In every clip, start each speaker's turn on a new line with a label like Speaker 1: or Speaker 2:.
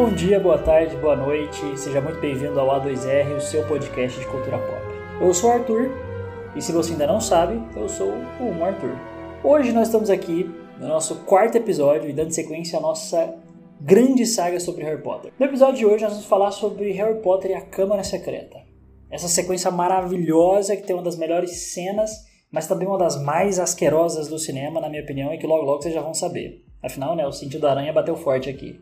Speaker 1: Bom dia, boa tarde, boa noite, seja muito bem-vindo ao A2R, o seu podcast de cultura pop. Eu sou o Arthur e se você ainda não sabe, eu sou o Arthur. Hoje nós estamos aqui no nosso quarto episódio e dando sequência à nossa grande saga sobre Harry Potter. No episódio de hoje nós vamos falar sobre Harry Potter e a Câmara Secreta. Essa sequência maravilhosa que tem uma das melhores cenas, mas também uma das mais asquerosas do cinema, na minha opinião, e que logo logo vocês já vão saber. Afinal, né, o sentido da aranha bateu forte aqui.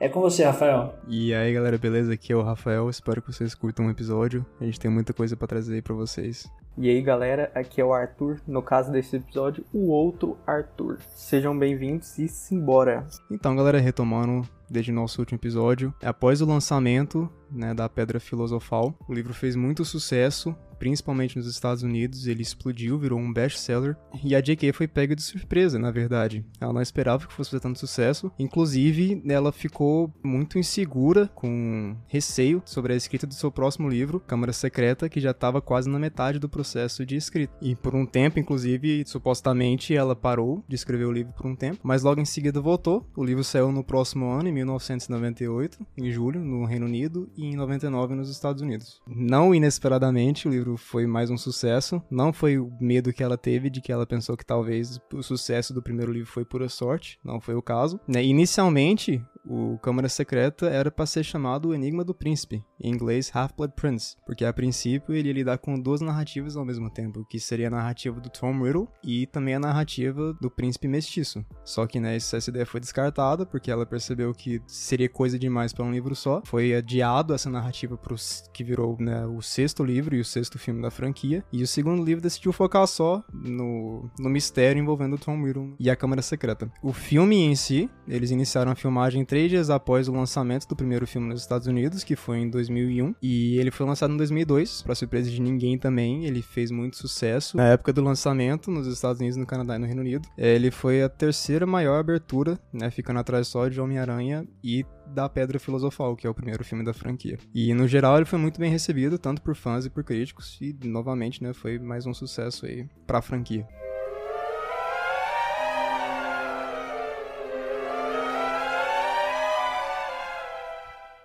Speaker 1: É com você, Rafael.
Speaker 2: E aí, galera, beleza? Aqui é o Rafael. Espero que vocês curtam o episódio. A gente tem muita coisa para trazer aí pra vocês.
Speaker 3: E aí, galera, aqui é o Arthur. No caso desse episódio, o outro Arthur. Sejam bem-vindos e simbora.
Speaker 2: Então, galera, retomando desde o nosso último episódio, após o lançamento né, da Pedra Filosofal, o livro fez muito sucesso principalmente nos Estados Unidos, ele explodiu, virou um best-seller, e a J.K. foi pega de surpresa, na verdade. Ela não esperava que fosse fazer tanto sucesso, inclusive ela ficou muito insegura, com receio sobre a escrita do seu próximo livro, Câmara Secreta, que já estava quase na metade do processo de escrita. E por um tempo, inclusive, supostamente ela parou de escrever o livro por um tempo, mas logo em seguida voltou. O livro saiu no próximo ano, em 1998, em julho, no Reino Unido, e em 99 nos Estados Unidos. Não inesperadamente, o livro foi mais um sucesso. Não foi o medo que ela teve de que ela pensou que talvez o sucesso do primeiro livro foi pura sorte. Não foi o caso. Né? Inicialmente, o Câmara Secreta era para ser chamado o Enigma do Príncipe, em inglês Half-Blood Prince, porque a princípio ele ia lidar com duas narrativas ao mesmo tempo, que seria a narrativa do Tom Riddle e também a narrativa do Príncipe Mestiço. Só que né, essa ideia foi descartada porque ela percebeu que seria coisa demais para um livro só. Foi adiado essa narrativa pro que virou né, o sexto livro e o sexto filme da franquia. E o segundo livro decidiu focar só no, no mistério envolvendo o Tom Riddle e a Câmara Secreta. O filme em si, eles iniciaram a filmagem três dias após o lançamento do primeiro filme nos Estados Unidos, que foi em 2001, e ele foi lançado em 2002, para surpresa de ninguém também, ele fez muito sucesso. Na época do lançamento, nos Estados Unidos, no Canadá e no Reino Unido, ele foi a terceira maior abertura, né, ficando atrás só de Homem-Aranha e da Pedra Filosofal, que é o primeiro filme da franquia. E no geral ele foi muito bem recebido, tanto por fãs e por críticos, e novamente, né, foi mais um sucesso aí para a franquia.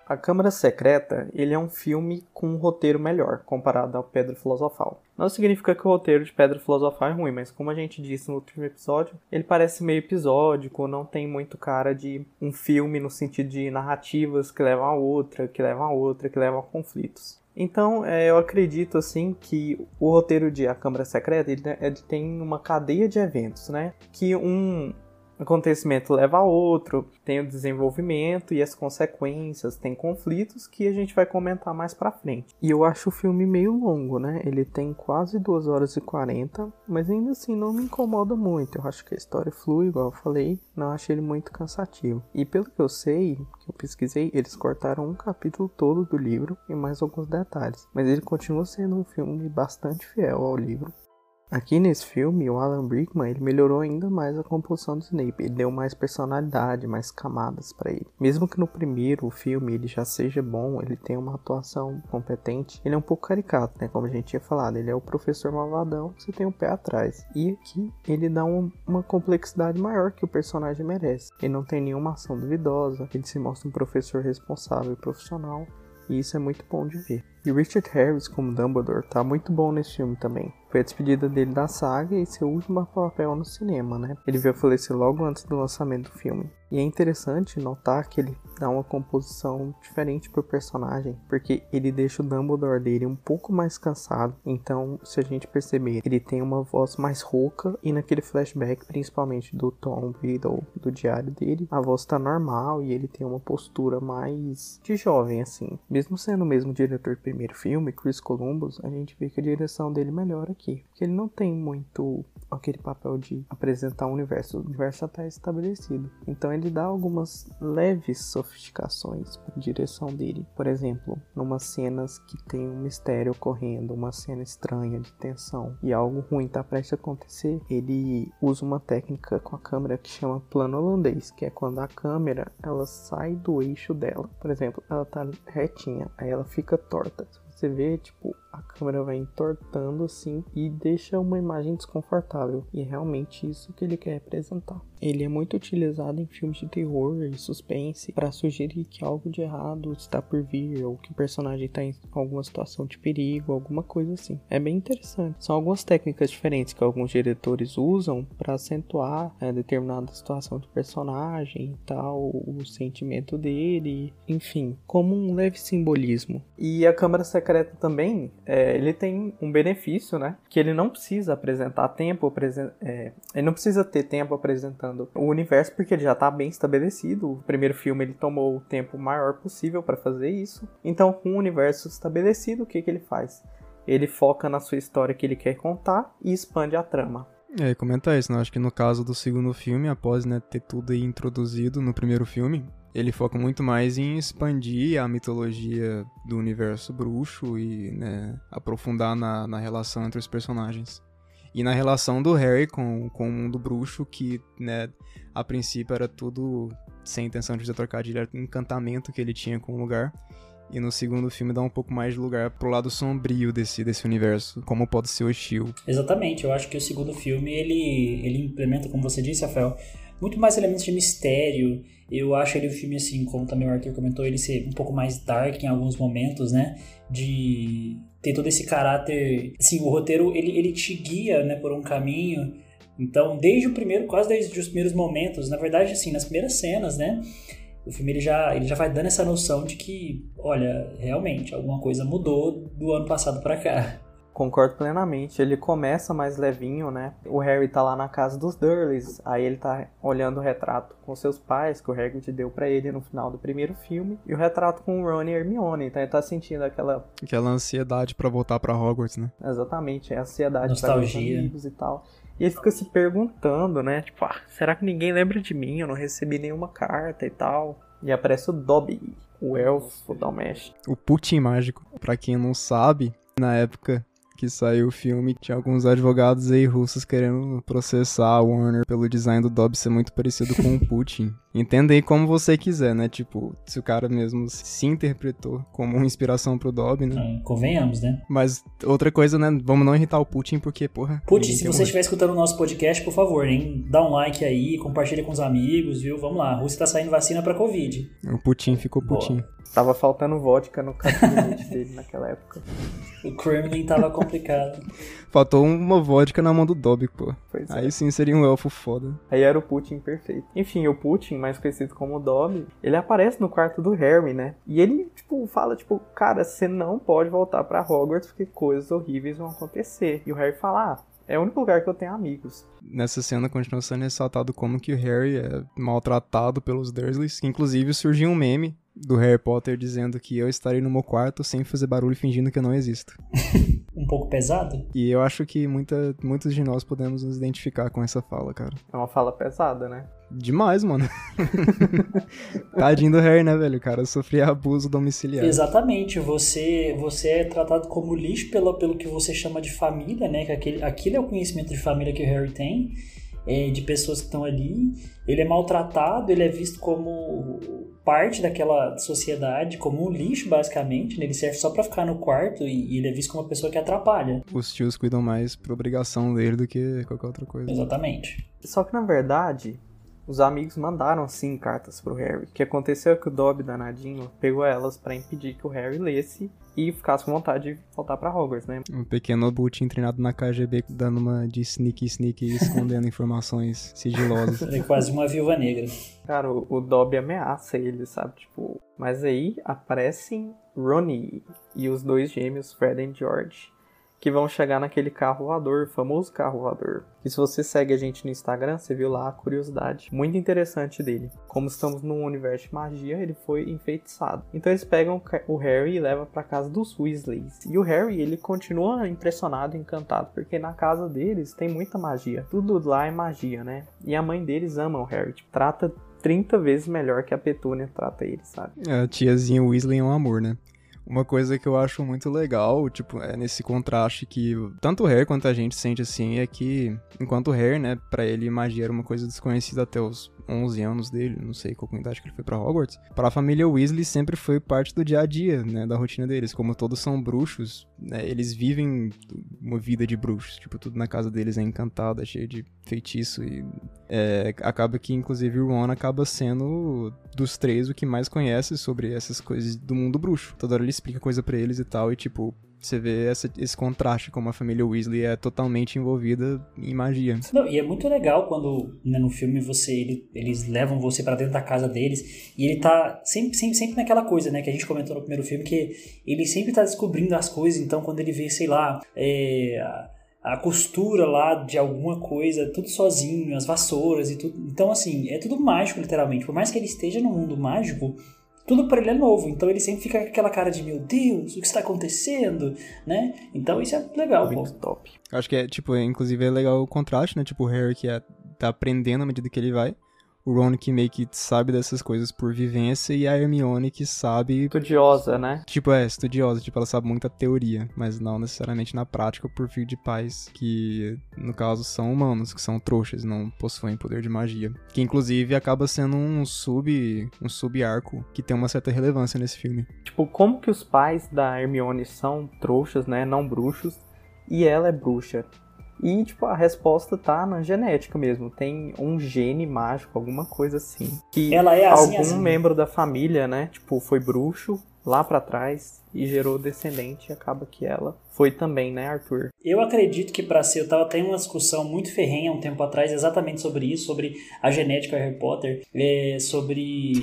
Speaker 3: A Câmara Secreta, ele é um filme com um roteiro melhor comparado ao Pedra Filosofal. Não significa que o roteiro de Pedra Filosofal é ruim, mas como a gente disse no último episódio, ele parece meio episódico, não tem muito cara de um filme no sentido de narrativas que levam a outra, que levam a outra, que levam a conflitos. Então, é, eu acredito assim que o roteiro de A Câmara Secreta ele, ele tem uma cadeia de eventos, né? Que um, acontecimento leva a outro, tem o desenvolvimento e as consequências, tem conflitos que a gente vai comentar mais pra frente. E eu acho o filme meio longo, né? Ele tem quase 2 horas e 40, mas ainda assim não me incomoda muito. Eu acho que a história flui, igual eu falei, não acho ele muito cansativo. E pelo que eu sei, que eu pesquisei, eles cortaram um capítulo todo do livro e mais alguns detalhes. Mas ele continua sendo um filme bastante fiel ao livro. Aqui nesse filme, o Alan Rickman ele melhorou ainda mais a composição do Snape. Ele deu mais personalidade, mais camadas para ele. Mesmo que no primeiro filme ele já seja bom, ele tem uma atuação competente. Ele é um pouco caricato, né? Como a gente tinha falado, ele é o professor malvadão que você tem o um pé atrás. E aqui ele dá uma, uma complexidade maior que o personagem merece. Ele não tem nenhuma ação duvidosa. Ele se mostra um professor responsável e profissional. E isso é muito bom de ver. E Richard Harris como Dumbledore tá muito bom nesse filme também. Foi a despedida dele da saga e seu último papel no cinema, né? Ele veio falecer logo antes do lançamento do filme. E é interessante notar que ele dá uma composição diferente pro personagem, porque ele deixa o Dumbledore dele um pouco mais cansado. Então, se a gente perceber, ele tem uma voz mais rouca e naquele flashback, principalmente do Tom Riddle, do diário dele, a voz tá normal e ele tem uma postura mais de jovem assim. Mesmo sendo o mesmo diretor do primeiro filme, Chris Columbus, a gente vê que a direção dele melhora aqui. Porque ele não tem muito aquele papel de apresentar o universo. O universo já está estabelecido. Então ele dá algumas leves sofisticações para direção dele. Por exemplo, numas cenas que tem um mistério ocorrendo, uma cena estranha de tensão e algo ruim está prestes a acontecer, ele usa uma técnica com a câmera que chama plano holandês, que é quando a câmera ela sai do eixo dela. Por exemplo, ela tá retinha, aí ela fica torta você vê, tipo, a câmera vai entortando assim e deixa uma imagem desconfortável. E é realmente isso que ele quer representar. Ele é muito utilizado em filmes de terror e suspense para sugerir que algo de errado está por vir ou que o personagem está em alguma situação de perigo, alguma coisa assim. É bem interessante. São algumas técnicas diferentes que alguns diretores usam para acentuar é, determinada situação do personagem e tal, o sentimento dele, enfim, como um leve simbolismo. E a câmera secreta também, é, ele tem um benefício, né? Que ele não precisa apresentar tempo, é, ele não precisa ter tempo apresentando o universo porque ele já está bem estabelecido. O primeiro filme ele tomou o tempo maior possível para fazer isso. Então, com o universo estabelecido, o que, que ele faz? Ele foca na sua história que ele quer contar e expande a trama.
Speaker 2: É, comentar isso, né? Acho que no caso do segundo filme, após né, ter tudo introduzido no primeiro filme, ele foca muito mais em expandir a mitologia do universo bruxo e né, aprofundar na, na relação entre os personagens. E na relação do Harry com, com o mundo bruxo, que, né, a princípio era tudo sem intenção de fazer trocadilho, era encantamento que ele tinha com o lugar. E no segundo filme dá um pouco mais de lugar pro lado sombrio desse, desse universo, como pode ser hostil.
Speaker 1: Exatamente, eu acho que o segundo filme ele, ele implementa, como você disse, Rafael, muito mais elementos de mistério. Eu acho ele o filme, assim, como também o Arthur comentou, ele ser um pouco mais dark em alguns momentos, né? De ter todo esse caráter. Assim, o roteiro ele, ele te guia, né, por um caminho. Então, desde o primeiro, quase desde os primeiros momentos, na verdade, assim, nas primeiras cenas, né? O filme ele já, ele já vai dando essa noção de que, olha, realmente, alguma coisa mudou do ano passado para cá.
Speaker 3: Concordo plenamente. Ele começa mais levinho, né? O Harry tá lá na casa dos Durleys, aí ele tá olhando o retrato com seus pais que o Hagrid deu para ele no final do primeiro filme, e o retrato com o Ron e Hermione, então ele tá sentindo aquela
Speaker 2: aquela ansiedade para voltar para Hogwarts, né?
Speaker 3: Exatamente, é ansiedade Nostalgia. amigos e tal. E ele fica se perguntando, né? Tipo, ah, será que ninguém lembra de mim? Eu não recebi nenhuma carta e tal. E aparece o Dobby, o elfo doméstico.
Speaker 2: O Putin mágico. Pra quem não sabe, na época que saiu o filme, tinha alguns advogados aí russos querendo processar a Warner pelo design do Dobby ser muito parecido com o Putin. Entenda aí como você quiser, né? Tipo, se o cara mesmo se interpretou como uma inspiração pro Dobby, né?
Speaker 1: É, convenhamos, né?
Speaker 2: Mas outra coisa, né? Vamos não irritar o Putin, porque, porra.
Speaker 1: Putin, se você estiver escutando o nosso podcast, por favor, hein? Dá um like aí, compartilha com os amigos, viu? Vamos lá. A Rússia tá saindo vacina pra Covid.
Speaker 2: O Putin ficou Putin. Boa.
Speaker 3: Tava faltando vodka no cabinete dele naquela época.
Speaker 1: O Kremlin tava complicado.
Speaker 2: Faltou uma vodka na mão do Dobby, pô. Pois Aí é. sim seria um elfo foda.
Speaker 3: Aí era o Putin perfeito. Enfim, o Putin, mais conhecido como Dobby, ele aparece no quarto do Harry, né? E ele, tipo, fala, tipo, cara, você não pode voltar para Hogwarts porque coisas horríveis vão acontecer. E o Harry fala, ah, é o único lugar que eu tenho amigos.
Speaker 2: Nessa cena continua sendo ressaltado como que o Harry é maltratado pelos Dursleys. Inclusive surgiu um meme do Harry Potter dizendo que eu estarei no meu quarto sem fazer barulho fingindo que eu não existo.
Speaker 1: um pouco pesado?
Speaker 2: E eu acho que muita, muitos de nós podemos nos identificar com essa fala, cara.
Speaker 3: É uma fala pesada, né?
Speaker 2: Demais, mano. Tadinho do Harry, né, velho? O cara sofria abuso domiciliar.
Speaker 1: Exatamente. Você, você é tratado como lixo pelo, pelo que você chama de família, né? Que aquele, aquele é o conhecimento de família que o Harry tem de pessoas que estão ali. Ele é maltratado, ele é visto como parte daquela sociedade, como um lixo, basicamente. Né? Ele serve só para ficar no quarto e, e, ele é visto como uma pessoa que atrapalha.
Speaker 2: Os tios cuidam mais por obrigação dele do que qualquer outra coisa.
Speaker 1: Exatamente.
Speaker 3: Só que, na verdade, os amigos mandaram sim cartas pro Harry. O que aconteceu é que o Dobby danadinho pegou elas para impedir que o Harry lesse e ficasse com vontade de voltar para Hogwarts, né?
Speaker 2: Um pequeno Butin treinado na KGB dando uma de sneaky sneaky escondendo informações sigilosas.
Speaker 1: É quase uma viúva negra.
Speaker 3: Cara, o, o Dobby ameaça ele, sabe? Tipo, mas aí aparecem Ronnie e os dois gêmeos Fred e George que vão chegar naquele carro voador, famoso carro voador. E se você segue a gente no Instagram, você viu lá a curiosidade muito interessante dele. Como estamos num universo de magia, ele foi enfeitiçado. Então eles pegam o Harry e levam para casa dos Weasleys. E o Harry, ele continua impressionado, encantado, porque na casa deles tem muita magia. Tudo lá é magia, né? E a mãe deles ama o Harry, tipo, trata 30 vezes melhor que a Petúnia trata ele, sabe?
Speaker 2: A tiazinha Weasley é um amor, né? Uma coisa que eu acho muito legal, tipo, é nesse contraste que tanto o Harry quanto a gente sente assim, é que enquanto o Harry, né, para ele magia era uma coisa desconhecida até os 11 anos dele, não sei qual idade que ele foi para Hogwarts, para a família Weasley sempre foi parte do dia a dia, né, da rotina deles. Como todos são bruxos, né, eles vivem uma vida de bruxos, tipo, tudo na casa deles é encantada, cheio de feitiço e é, acaba que inclusive o Ron acaba sendo dos três o que mais conhece sobre essas coisas do mundo bruxo. Toda hora ele explica coisa para eles e tal e tipo, você vê essa, esse contraste, como a família Weasley é totalmente envolvida em magia.
Speaker 1: Não, e é muito legal quando né, no filme você ele, eles levam você para dentro da casa deles e ele tá sempre, sempre, sempre naquela coisa, né, que a gente comentou no primeiro filme, que ele sempre tá descobrindo as coisas, então quando ele vê, sei lá, é, a, costura lá de alguma coisa, tudo sozinho, as vassouras e tudo. Então, assim, é tudo mágico, literalmente. Por mais que ele esteja no mundo mágico, tudo para ele é novo, então ele sempre fica com aquela cara de meu Deus, o que está acontecendo, né? Então isso é legal,
Speaker 3: Muito pô. top.
Speaker 2: Acho que é, tipo, inclusive é legal o contraste, né? Tipo, o Harry que é, tá aprendendo à medida que ele vai o Ron que meio que sabe dessas coisas por vivência e a Hermione que sabe...
Speaker 3: Estudiosa, né?
Speaker 2: Tipo, é, estudiosa, tipo, ela sabe muita teoria, mas não necessariamente na prática por filho de pais que, no caso, são humanos, que são trouxas, não possuem poder de magia. Que, inclusive, acaba sendo um sub... um sub-arco que tem uma certa relevância nesse filme.
Speaker 3: Tipo, como que os pais da Hermione são trouxas, né, não bruxos, e ela é bruxa? E, tipo, a resposta tá na genética mesmo. Tem um gene mágico, alguma coisa assim. Que
Speaker 1: Ela é assim,
Speaker 3: algum
Speaker 1: assim.
Speaker 3: membro da família, né? Tipo, foi bruxo lá para trás e gerou descendente. E acaba que ela foi também, né, Arthur?
Speaker 1: Eu acredito que para ser, eu tava tendo uma discussão muito ferrenha um tempo atrás exatamente sobre isso, sobre a genética Harry Potter, é, sobre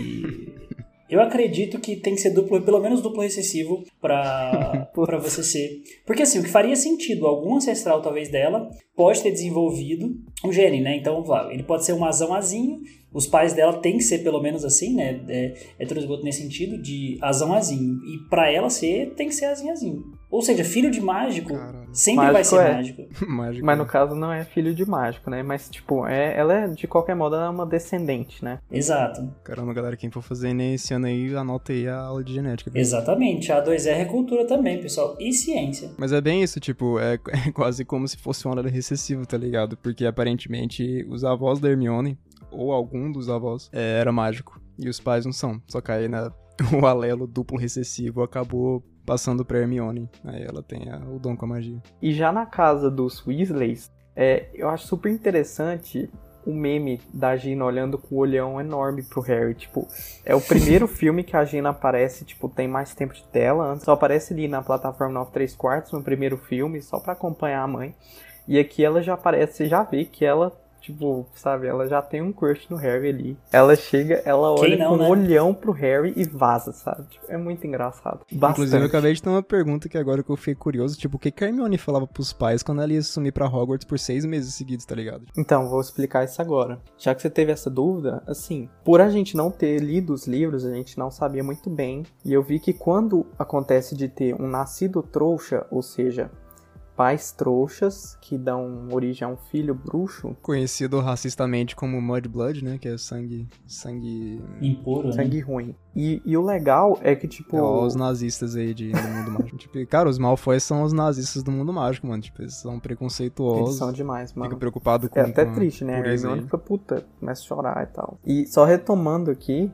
Speaker 1: Eu acredito que tem que ser duplo, pelo menos duplo recessivo pra, pra você ser. Porque assim, o que faria sentido, algum ancestral talvez dela pode ter desenvolvido um gene, né? Então, ele pode ser um azão azinho, os pais dela têm que ser pelo menos assim, né? É, heterozigoto nesse sentido, de azão azinho. E pra ela ser, tem que ser azinho azinho. Ou seja, filho de mágico. Sempre
Speaker 3: Mágico
Speaker 1: vai ser
Speaker 3: é.
Speaker 1: mágico.
Speaker 2: Mágico.
Speaker 3: Mas no caso não é filho de mágico, né? Mas, tipo, é, ela é, de qualquer modo, ela é uma descendente, né?
Speaker 1: Exato.
Speaker 2: Caramba, galera, quem for fazer Enem esse ano aí, anota aí a aula de genética. viu?
Speaker 1: Exatamente. A 2R é cultura também, pessoal. E ciência.
Speaker 2: Mas é bem isso, tipo, é, é quase como se fosse um alelo recessivo, tá ligado? Porque aparentemente os avós da Hermione, ou algum dos avós, é, era mágico. E os pais não são. Só que aí, né, o alelo duplo recessivo acabou passando pra Hermione. Aí ela tem a- o dom com a magia.
Speaker 3: E já na casa dos Weasleys, é, eu acho super interessante o meme da Gina olhando com o olhão enorme pro Harry. Tipo, é o primeiro filme que a Gina aparece, tipo, tem mais tempo de tela. Antes só aparece ali na plataforma 9 3 quartos no primeiro filme, só pra acompanhar a mãe. E aqui ela já aparece, você já vê que ela, tipo, sabe, ela já tem um crush no Harry ali. Ela chega, ela
Speaker 1: Quem
Speaker 3: olha
Speaker 1: não,
Speaker 3: com
Speaker 1: né?
Speaker 3: um olhão pro Harry e vaza, sabe? Tipo, é muito engraçado. Bastante.
Speaker 2: Inclusive, eu acabei de ter uma pergunta que agora que eu fiquei curioso, tipo, o que Hermione falava pros pais quando ela ia sumir pra Hogwarts por seis meses seguidos, tá ligado?
Speaker 3: Então, vou explicar isso agora. Já que você teve essa dúvida, assim, por a gente não ter lido os livros, a gente não sabia muito bem. E eu vi que quando acontece de ter um nascido trouxa, ou seja, pais trouxas que dão origem a um filho bruxo,
Speaker 2: Conhecido racistamente como Mudblood, né? Que é sangue. sangue.
Speaker 1: Impuro, né?
Speaker 3: sangue ruim. E, e o legal é que, tipo.
Speaker 2: Ó, os nazistas aí de, do mundo mágico. Tipo, cara, os Malfoy são os nazistas do mundo mágico, mano. Tipo, eles são
Speaker 3: Eles
Speaker 2: preconceituosos.
Speaker 3: são demais,
Speaker 2: Fica
Speaker 3: mano.
Speaker 2: preocupado com.
Speaker 3: É até
Speaker 2: com
Speaker 3: triste, né? A Hermione
Speaker 2: aí.
Speaker 3: fica puta, começa a chorar e tal. E só retomando aqui,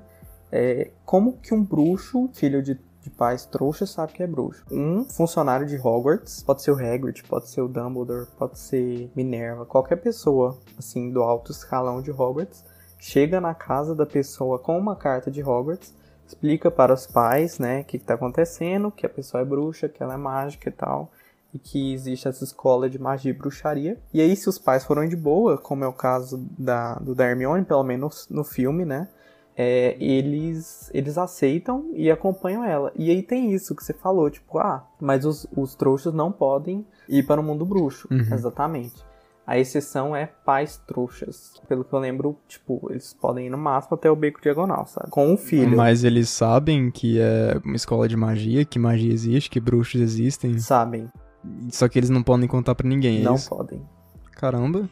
Speaker 3: é, como que um bruxo, filho de, de pais trouxas, sabe que é bruxo? Um funcionário de Hogwarts, pode ser o Hagrid, pode ser o Dumbledore, pode ser Minerva, qualquer pessoa, assim, do alto escalão de Hogwarts, chega na casa da pessoa com uma carta de Hogwarts, explica para os pais, né, o que, que tá acontecendo, que a pessoa é bruxa, que ela é mágica e tal e que existe essa escola de magia e bruxaria. E aí, se os pais foram de boa, como é o caso da, do da Hermione, pelo menos no filme, né? É, eles, eles aceitam e acompanham ela. E aí tem isso que você falou, tipo, ah, mas os, os trouxas não podem ir para o mundo bruxo.
Speaker 2: Uhum.
Speaker 3: Exatamente. A exceção é pais trouxas. Pelo que eu lembro, tipo, eles podem ir no máximo até o beco diagonal, sabe? Com um filho.
Speaker 2: Mas eles sabem que é uma escola de magia, que magia existe, que bruxos existem.
Speaker 3: Sabem,
Speaker 2: Só que eles não podem contar pra ninguém, é
Speaker 3: não podem.
Speaker 2: Caramba.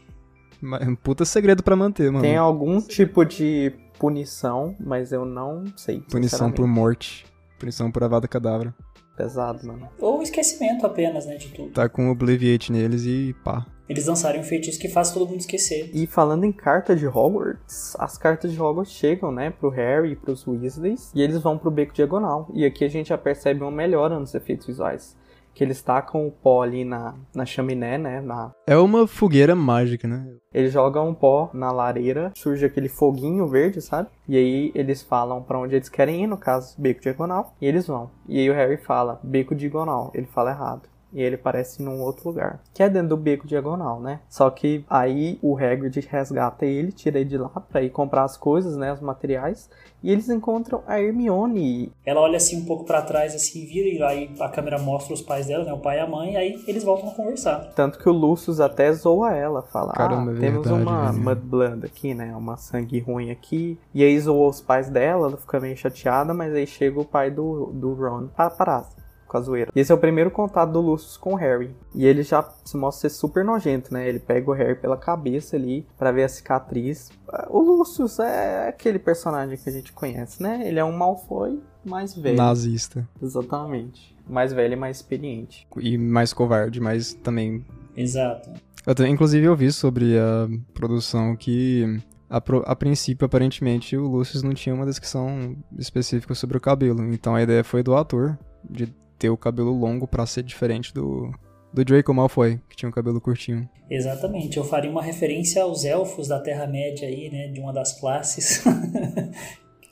Speaker 2: Um puta segredo pra manter, mano.
Speaker 3: Tem algum tipo de punição, mas eu não sei.
Speaker 2: Punição por morte. Punição por avada cadavra.
Speaker 3: Pesado, mano.
Speaker 1: Ou esquecimento apenas, né, de tudo.
Speaker 2: Tá com Obliviate neles e pá.
Speaker 1: eles lançarem um feitiço que faz todo mundo esquecer.
Speaker 3: E falando em carta de Hogwarts, as cartas de Hogwarts chegam, né, pro Harry e pros Weasleys, e eles vão pro beco diagonal. E aqui a gente já percebe uma melhora nos efeitos visuais. Que eles tacam o pó ali na, na chaminé, né? Na...
Speaker 2: É uma fogueira mágica, né?
Speaker 3: Eles jogam um pó na lareira, surge aquele foguinho verde, sabe? E aí eles falam para onde eles querem ir, no caso, beco diagonal, e eles vão. E aí o Harry fala, beco diagonal. Ele fala errado e ele aparece num outro lugar, que é dentro do beco diagonal, né? Só que aí o Hagrid resgata ele, tira ele de lá para ir comprar as coisas, né, os materiais, e eles encontram a Hermione.
Speaker 1: Ela olha assim um pouco para trás, assim, vira e aí a câmera mostra os pais dela, né, o pai e a mãe, e aí eles voltam a conversar.
Speaker 3: Tanto que o Lucius até zoa ela, fala:
Speaker 2: Caramba,
Speaker 3: "Ah,
Speaker 2: é
Speaker 3: temos
Speaker 2: verdade,
Speaker 3: uma
Speaker 2: velho.
Speaker 3: Mudblood aqui, né, uma sangue ruim aqui". E aí zoa os pais dela, ela fica meio chateada, mas aí chega o pai do do Ron para parar com a zoeira. E esse é o primeiro contato do Lucius com o Harry. E ele já se mostra ser super nojento, né? Ele pega o Harry pela cabeça ali pra ver a cicatriz. O Lucius é aquele personagem que a gente conhece, né? Ele é um Malfoy mais velho.
Speaker 2: Nazista.
Speaker 3: Exatamente. Mais velho e mais experiente.
Speaker 2: E mais covarde, mas também.
Speaker 1: Exato.
Speaker 2: Eu, também- inclusive, eu vi sobre a produção que. A, pro- a princípio, aparentemente, o Lucius não tinha uma descrição específica sobre o cabelo. Então a ideia foi do ator de ter o cabelo longo pra ser diferente do, do Draco Malfoy, que tinha o cabelo curtinho.
Speaker 1: Exatamente. Eu faria uma referência aos elfos da Terra-média aí, né, de uma das classes.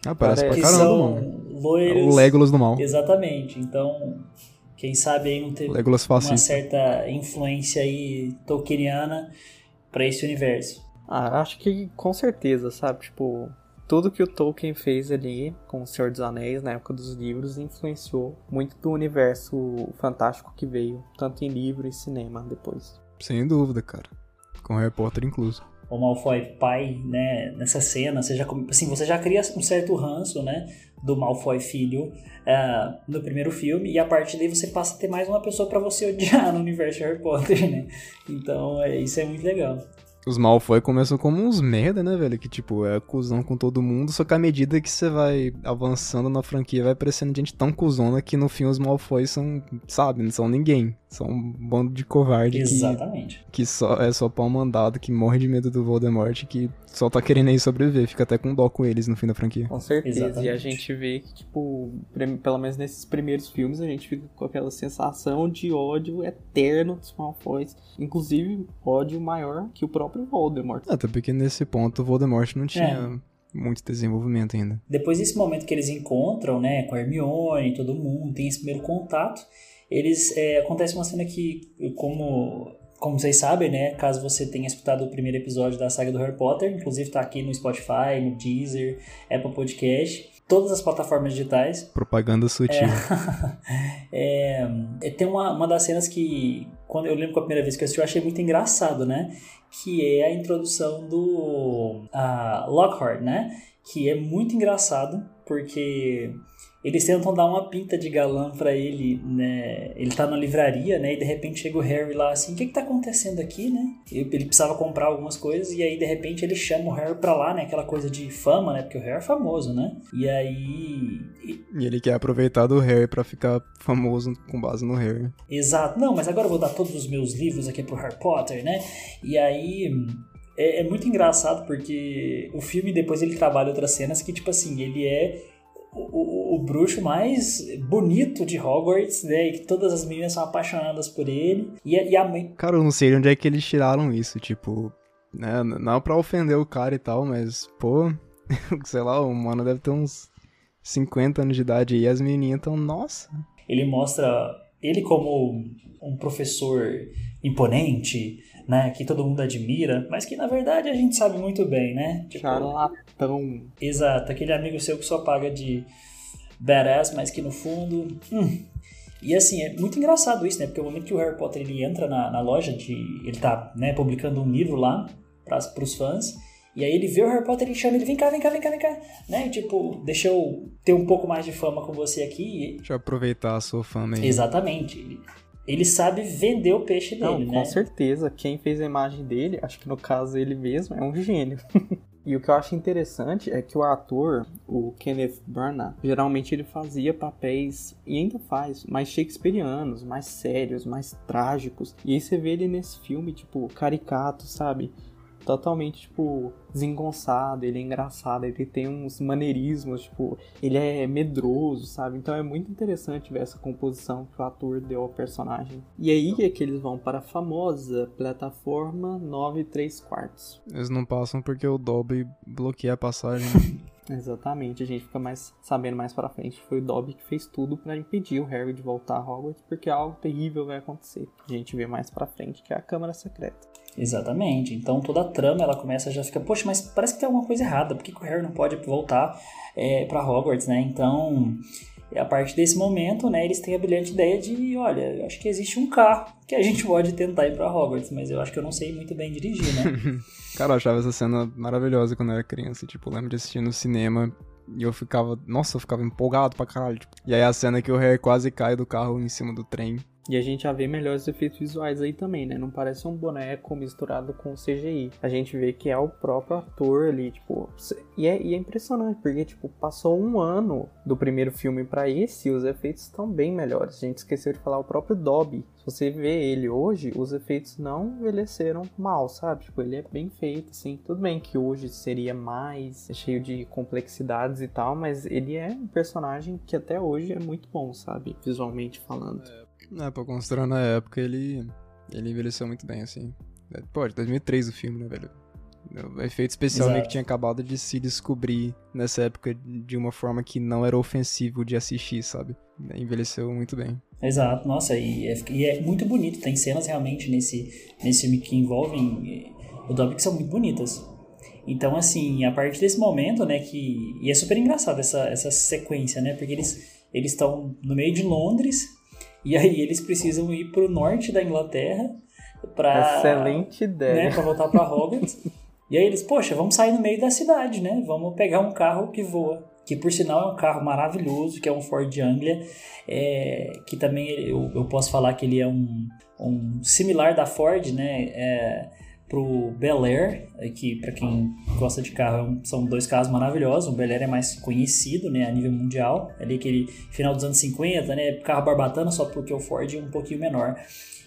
Speaker 2: Ah, parece pra caramba,
Speaker 1: são
Speaker 2: mano. É
Speaker 1: loiros.
Speaker 2: o Legolas do mal.
Speaker 1: Exatamente. Então, quem sabe aí não ter
Speaker 2: Legolas
Speaker 1: uma
Speaker 2: fascista.
Speaker 1: certa influência aí tolkieniana pra esse universo.
Speaker 3: Ah, acho que com certeza, sabe? Tipo, tudo que o Tolkien fez ali com o Senhor dos Anéis, na época dos livros, influenciou muito do universo fantástico que veio, tanto em livro e cinema depois.
Speaker 2: Sem dúvida, cara. Com Harry Potter incluso.
Speaker 1: o Malfoy pai, né, nessa cena, você já, assim, você já cria um certo ranço, né, do Malfoy filho ah, no primeiro filme, e a partir daí você passa a ter mais uma pessoa pra você odiar no universo de Harry Potter, né? Então, é, isso é muito legal.
Speaker 2: Os Malfoy começam como uns merda, né, velho? Que, tipo, é cuzão com todo mundo, só que à medida que você vai avançando na franquia, vai aparecendo gente tão cuzona que no fim os Malfoy são, sabe, não são ninguém. São um bando de covarde que,
Speaker 1: Exatamente.
Speaker 2: que só, é só pau mandado, que morre de medo do Voldemort, que só tá querendo aí sobreviver. Fica até com dó com eles no fim da franquia.
Speaker 3: Com certeza. E a
Speaker 1: Exatamente.
Speaker 3: gente vê que, tipo, pelo menos nesses primeiros filmes, a gente fica com aquela sensação de ódio eterno dos Malfoys. Inclusive, ódio maior que o próprio Voldemort.
Speaker 2: Até porque nesse ponto o Voldemort não tinha
Speaker 1: É.
Speaker 2: muito desenvolvimento ainda.
Speaker 1: Depois desse momento que eles encontram, né, com a Hermione, todo mundo, tem esse primeiro contato, eles, é, acontece uma cena que, como, como vocês sabem, né, caso você tenha escutado o primeiro episódio da saga do Harry Potter, inclusive tá aqui no Spotify, no Deezer, Apple Podcast, todas as plataformas digitais,
Speaker 2: Propaganda sutil.
Speaker 1: é, é, tem uma, uma das cenas que, quando eu lembro que a primeira vez que eu assisti, eu achei muito engraçado, né? Que é a introdução do Lockhart, né? Que é muito engraçado, porque eles tentam dar uma pinta de galã pra ele, né? Ele tá na livraria, né? E de repente chega o Harry lá assim, o que que tá acontecendo aqui, né? Ele precisava comprar algumas coisas e aí de repente ele chama o Harry pra lá, né? Aquela coisa de fama, né? Porque o Harry é famoso, né? E aí
Speaker 2: E ele quer aproveitar do Harry pra ficar famoso com base no Harry.
Speaker 1: Exato. Não, mas agora eu vou dar todos os meus livros aqui pro Harry Potter, né? E aí é, é muito engraçado porque o filme depois ele trabalha outras cenas que, tipo assim, ele é o, o- o bruxo mais bonito de Hogwarts, né? E que todas as meninas são apaixonadas por ele. E a, e a mãe.
Speaker 2: Cara, eu não sei de onde é que eles tiraram isso, tipo, né, não pra ofender o cara e tal, mas, pô, sei lá, o mano deve ter uns 50 anos de idade e as menininhas tão, nossa.
Speaker 1: Ele mostra ele como um professor imponente, né? Que todo mundo admira, mas que na verdade a gente sabe muito bem, né? Tipo,
Speaker 3: Charlatão.
Speaker 1: Exato, aquele amigo seu que só paga de badass, mas que no fundo. hum. E assim, é muito engraçado isso, né? Porque o momento que o Harry Potter ele entra na, na loja de. Ele tá né, publicando um livro lá para os fãs. E aí ele vê o Harry Potter e chama ele, vem cá, vem cá, vem cá, vem cá. Né? E, tipo, deixa eu ter um pouco mais de fama com você aqui.
Speaker 2: Deixa eu aproveitar a sua fama aí.
Speaker 1: exatamente. Ele, sabe vender o peixe
Speaker 3: Não,
Speaker 1: dele,
Speaker 3: com
Speaker 1: né?
Speaker 3: certeza. Quem fez a imagem dele, acho que no caso ele mesmo, é um gênio. E o que eu acho interessante é que o ator, o Kenneth Branagh, geralmente ele fazia papéis, e ainda faz, mais shakespearianos, mais sérios, mais trágicos. E aí você vê ele nesse filme, tipo, caricato, sabe? Totalmente, tipo, desengonçado, ele é engraçado, ele tem uns maneirismos, tipo, ele é medroso, sabe? Então é muito interessante ver essa composição que o ator deu ao personagem. E aí é que eles vão para a famosa plataforma 9 3 quartos.
Speaker 2: Eles não passam porque o Dobby bloqueia a passagem.
Speaker 3: Exatamente, a gente fica mais sabendo mais para frente. Foi o Dobby que fez tudo para impedir o Harry de voltar a Hogwarts, porque algo terrível vai acontecer. A gente vê mais para frente que é a Câmara Secreta.
Speaker 1: Exatamente. Então toda a trama ela começa já fica, poxa, mas parece que tem alguma coisa errada. Por que, o Harry não pode voltar é, para Hogwarts, né? Então a partir desse momento, né, eles têm a brilhante ideia de, olha, eu acho que existe um carro que a gente pode tentar ir para Hogwarts, mas eu acho que eu não sei muito bem dirigir, né?
Speaker 2: Cara, eu achava essa cena maravilhosa quando eu era criança. Tipo, eu lembro de assistir no cinema e eu ficava, nossa, eu ficava empolgado pra caralho. Tipo. E aí a cena que o Harry quase cai do carro em cima do trem.
Speaker 3: E a gente já vê melhores efeitos visuais aí também, né? Não parece um boneco misturado com CGI. A gente vê que é o próprio ator ali, tipo. E é, e é impressionante, porque, tipo, passou um ano do primeiro filme para esse e os efeitos estão bem melhores. A gente esqueceu de falar o próprio Dobby. Se você vê ele hoje, os efeitos não envelheceram mal, sabe? Tipo, ele é bem feito, assim. Tudo bem que hoje seria mais cheio de complexidades e tal, mas ele é um personagem que até hoje é muito bom, sabe? Visualmente falando.
Speaker 2: É é, pra considerar na época, ele, ele envelheceu muito bem, assim. É, pô, de 2003 o filme, né, velho? O efeito especial meio que tinha acabado de se descobrir nessa época de uma forma que não era ofensivo de assistir, sabe? Envelheceu muito bem.
Speaker 1: Exato, nossa, e é, e é muito bonito. Tem cenas realmente nesse, nesse filme que envolvem eh, o Dobby que são muito bonitas. Então, assim, a partir desse momento, né, que... E é super engraçado essa, essa sequência, né? Porque eles eles estão no meio de Londres e aí eles precisam ir pro norte da Inglaterra para
Speaker 3: Excelente ideia.
Speaker 1: Né, para voltar para Hogwarts. e aí eles, poxa, vamos sair no meio da cidade, né? Vamos pegar um carro que voa. Que por sinal é um carro maravilhoso, que é um Ford Anglia, é, que também eu, eu posso falar que ele é um, um similar da Ford, né? É, pro Bel Air, que para quem gosta de carro é são dois carros maravilhosos. O Bel Air é mais conhecido, né, a nível mundial, ali aquele final dos anos 50, né, carro barbatana só porque o Ford é um pouquinho menor.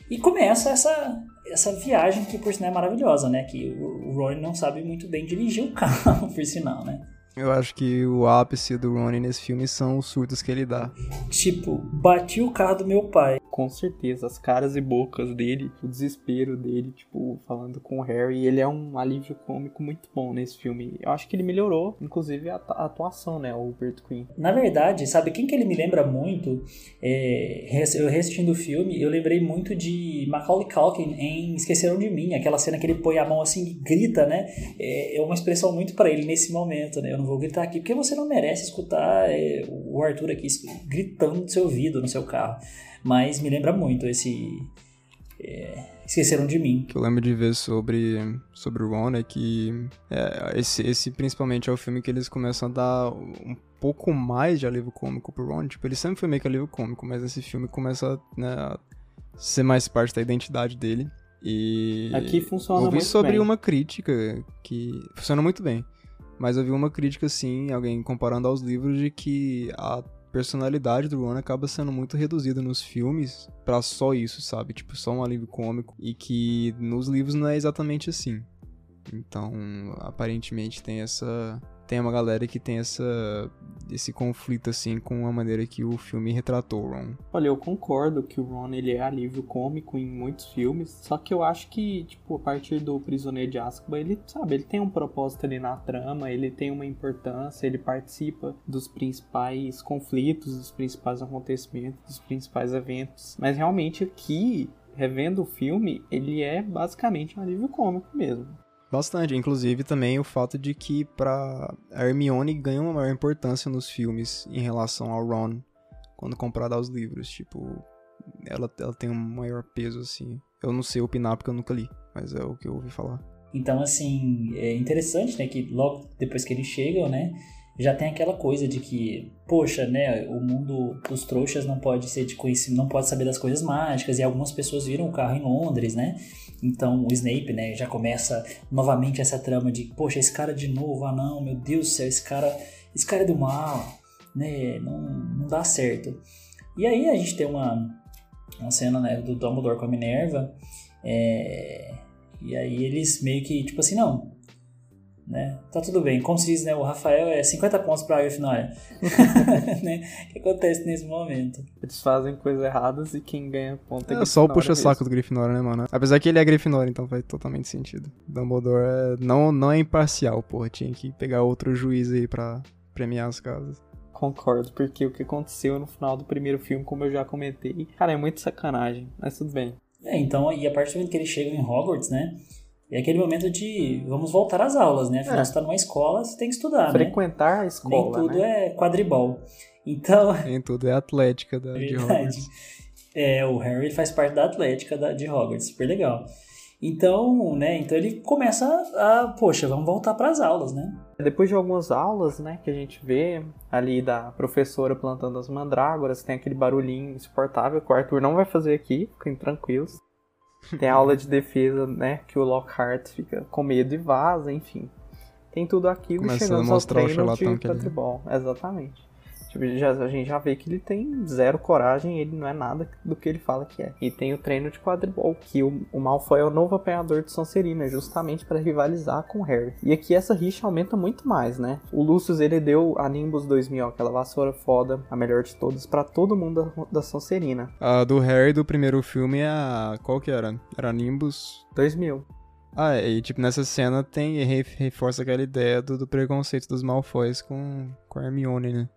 Speaker 1: E começa essa essa viagem que por sinal é maravilhosa, né, que o, o Ron não sabe muito bem dirigir o carro, por sinal, né?
Speaker 2: Eu acho que o ápice do Ronnie nesse filme são os surtos que ele dá.
Speaker 1: Tipo, bati o carro do meu pai.
Speaker 3: Com certeza, as caras e bocas dele, o desespero dele, tipo, falando com o Harry, ele é um alívio cômico muito bom nesse filme. Eu acho que ele melhorou, inclusive, a, atuação, né, o Bert Queen.
Speaker 1: Na verdade, sabe quem que ele me lembra muito? É, eu reassistindo o filme, eu lembrei muito de Macaulay Culkin em Esqueceram de Mim, aquela cena que ele põe a mão assim e grita, né? É, é uma expressão muito para ele nesse momento, né? Eu não vou gritar aqui, porque você não merece escutar é, o Arthur aqui gritando no seu ouvido, no seu carro. Mas me lembra muito esse. É, esqueceram de mim.
Speaker 2: O que eu lembro de ver sobre, sobre o Ron é que é, esse, esse principalmente é o filme que eles começam a dar um pouco mais de alívio cômico pro Ron. Tipo, ele sempre foi meio que alívio cômico, mas esse filme começa né, a ser mais parte da identidade dele. E
Speaker 3: aqui funciona muito
Speaker 2: bem.
Speaker 3: Eu vi
Speaker 2: sobre uma crítica que funciona muito bem. Mas eu vi uma crítica, assim, alguém comparando aos livros, de que a personalidade do Ron acaba sendo muito reduzida nos filmes para só isso, sabe? Tipo, só um alívio cômico. E que nos livros não é exatamente assim. Então, aparentemente tem essa tem uma galera que tem essa esse conflito assim com a maneira que o filme retratou o Ron.
Speaker 3: Olha, eu concordo que o Ron ele é alívio cômico em muitos filmes, só que eu acho que, tipo, a partir do Prisioneiro de Azkaban, ele, sabe, ele tem um propósito ali na trama, ele tem uma importância, ele participa dos principais conflitos, dos principais acontecimentos, dos principais eventos. Mas realmente aqui, revendo o filme, ele é basicamente um alívio cômico mesmo.
Speaker 2: Bastante, inclusive também o fato de que para Hermione ganha uma maior importância nos filmes em relação ao Ron quando comparado aos livros, tipo, ela, ela tem um maior peso assim. Eu não sei opinar porque eu nunca li, mas é o que eu ouvi falar.
Speaker 1: Então, assim, é interessante, né, que logo depois que eles chegam, né, já tem aquela coisa de que, poxa, né, o mundo dos trouxas não pode ser de conhecimento, não pode saber das coisas mágicas, e algumas pessoas viram o carro em Londres, né? Então o Snape, né, já começa novamente essa trama de, poxa, esse cara de novo, ah não, meu Deus do céu, esse cara, esse cara é do mal, né, não, não dá certo. E aí a gente tem uma, uma cena, né, do Dumbledore com a Minerva, é, e aí eles meio que, tipo assim, não, né? Tá tudo bem. Como se diz, né? O Rafael é 50 pontos pra Grifinória. né? O que acontece nesse momento?
Speaker 3: Eles fazem coisas erradas e quem ganha ponto é
Speaker 2: É só o puxa-saco do Grifinória, né, mano? Apesar que ele é Grifinória, então faz totalmente sentido. Dumbledore é... não, não é imparcial, porra. Tinha que pegar outro juiz aí pra premiar as casas.
Speaker 3: Concordo, porque o que aconteceu no final do primeiro filme, como eu já comentei, cara, é muito sacanagem, mas tudo bem.
Speaker 1: É, então, e a partir do momento que eles chegam em Hogwarts, né? É aquele momento de vamos voltar às aulas, né? Afinal, é. você tá numa escola, você tem que estudar,
Speaker 3: Frequentar
Speaker 1: né?
Speaker 3: a escola,
Speaker 1: Nem tudo
Speaker 3: né?
Speaker 1: é quadribol. Então...
Speaker 2: Nem tudo é atlética da, de Hogwarts.
Speaker 1: É, o Harry faz parte da atlética da, de Hogwarts, super legal. Então, né, então ele começa a, a poxa, vamos voltar para as aulas, né?
Speaker 3: Depois de algumas aulas, né, que a gente vê ali da professora plantando as mandrágoras, tem aquele barulhinho insuportável que o Arthur não vai fazer aqui, fiquem tranquilos. Tem a aula de defesa, né? Que o Lockhart fica com medo e vaza, enfim. Tem tudo aquilo
Speaker 2: Começa
Speaker 3: chegando ao treino de
Speaker 2: ele...
Speaker 3: quadribol. Exatamente. Já, a gente já vê que ele tem zero coragem, ele não é nada do que ele fala que é. E tem o treino de quadribol, que o, o Malfoy é o novo apanhador de Sonserina, justamente para rivalizar com o Harry. E aqui essa rixa aumenta muito mais, né? O Lucius, ele deu a Nimbus 2000, aquela vassoura foda, a melhor de todas, para todo mundo da, da Sonserina.
Speaker 2: A do Harry do primeiro filme é a... qual que era? Era a Nimbus...
Speaker 3: 2000.
Speaker 2: Ah, e tipo, nessa cena tem reforça aquela ideia do, do preconceito dos Malfoys com, com a Hermione, né?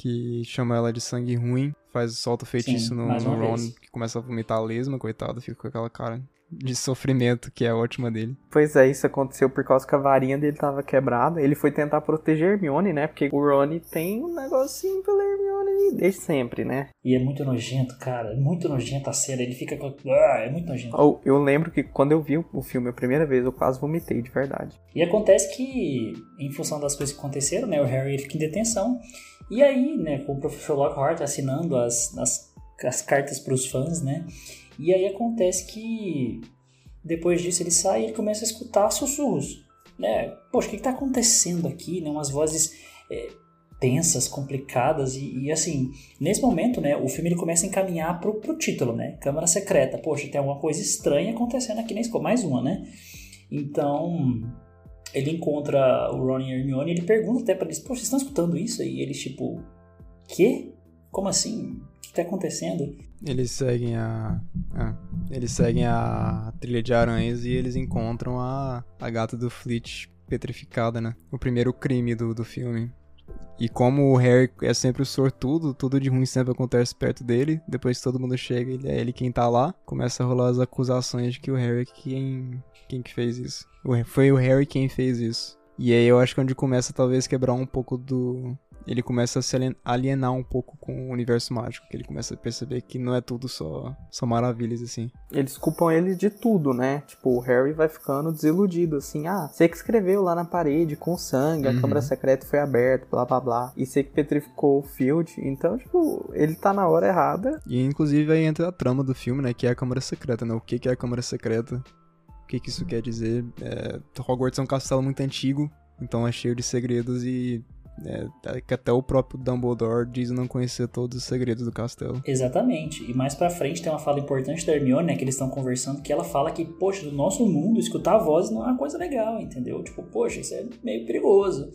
Speaker 2: Que chama ela de sangue ruim, faz solta o feitiço Sim, no, no Ron, vez. que começa a vomitar a lesma, coitado, fica com aquela cara de sofrimento que é ótima dele.
Speaker 3: Pois é, isso aconteceu por causa que a varinha dele tava quebrada. Ele foi tentar proteger Hermione, né? Porque o Ron tem um negocinho pela Hermione desde sempre, né?
Speaker 1: E é muito nojento, cara. É muito nojento a cena. Ele fica com. Ah, é muito nojento.
Speaker 3: Oh, eu lembro que quando eu vi o filme a primeira vez, eu quase vomitei de verdade.
Speaker 1: E acontece que, em função das coisas que aconteceram, né? O Harry fica em detenção. E aí, né, com o professor Lockhart assinando as, as, as cartas para os fãs, né? E aí acontece que depois disso ele sai e ele começa a escutar sussurros, né? Poxa, o que está acontecendo aqui, né? Umas vozes é, tensas, complicadas e, e, assim, nesse momento, né, o filme ele começa a encaminhar pro, pro título, né? Câmara secreta. Poxa, tem alguma coisa estranha acontecendo aqui na escola, mais uma, né? Então, ele encontra o Ron e a Hermione ele pergunta até para eles, poxa, vocês estão escutando isso? E eles, tipo, quê? Como assim? O que está acontecendo?
Speaker 2: Eles seguem a... Eles seguem a trilha de aranhas e eles encontram a, a gata do Fleet petrificada, né? O primeiro crime do, do filme. E como o Harry é sempre o sortudo, tudo de ruim sempre acontece perto dele. Depois que todo mundo chega, ele é ele quem tá lá. Começa a rolar as acusações de que o Harry é quem, quem que fez isso. Foi o Harry quem fez isso. E aí eu acho que é onde começa talvez quebrar um pouco do, ele começa a se alienar um pouco com o universo mágico, que ele começa a perceber que não é tudo só, só maravilhas, assim.
Speaker 3: Eles culpam ele de tudo, né? Tipo, o Harry vai ficando desiludido, assim, ah, você que escreveu lá na parede com sangue, a uhum. câmara secreta foi aberta, blá blá blá, e você que petrificou o Field, então, tipo, ele tá na hora errada.
Speaker 2: E inclusive aí entra a trama do filme, né, que é a câmara secreta, né? O que, que é a câmara secreta? O que, que isso quer dizer? É, Hogwarts é um castelo muito antigo, então é cheio de segredos e é, que até o próprio Dumbledore diz não conhecer todos os segredos do castelo.
Speaker 1: Exatamente. E mais pra frente tem uma fala importante da Hermione, né? Que eles estão conversando, que ela fala que, poxa, do nosso mundo, escutar vozes não é uma coisa legal, entendeu? Tipo, poxa, isso é meio perigoso.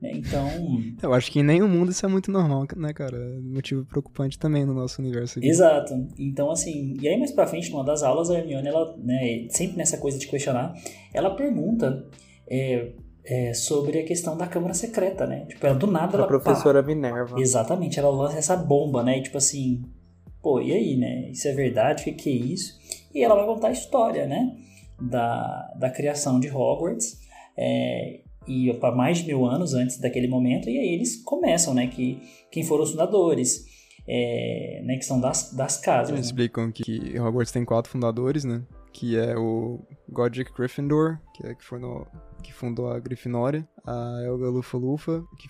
Speaker 1: Né? Então.
Speaker 2: Eu acho que em nenhum mundo isso é muito normal, né, cara? É motivo preocupante também no nosso universo aqui.
Speaker 1: Exato. Então, assim, e aí mais pra frente, numa das aulas, a Hermione, ela, né, sempre nessa coisa de questionar, ela pergunta. É, é, sobre a questão da câmara secreta, né? Tipo, ela do nada
Speaker 3: a
Speaker 1: ela.
Speaker 3: professora pá, Minerva.
Speaker 1: Exatamente, ela lança essa bomba, né? E tipo assim, pô, e aí, né? Isso é verdade? O que, que é isso? E ela vai contar a história, né? Da, da criação de Hogwarts. É, e para mais de mil anos antes daquele momento, e aí eles começam, né? Que quem foram os fundadores, é, né? Que são das, das casas. Eles
Speaker 2: né? explicam que Hogwarts tem quatro fundadores, né? Que é o Godric Gryffindor, que, é, que foi no que fundou a Grifinória, a Elga Lufa-Lufa, que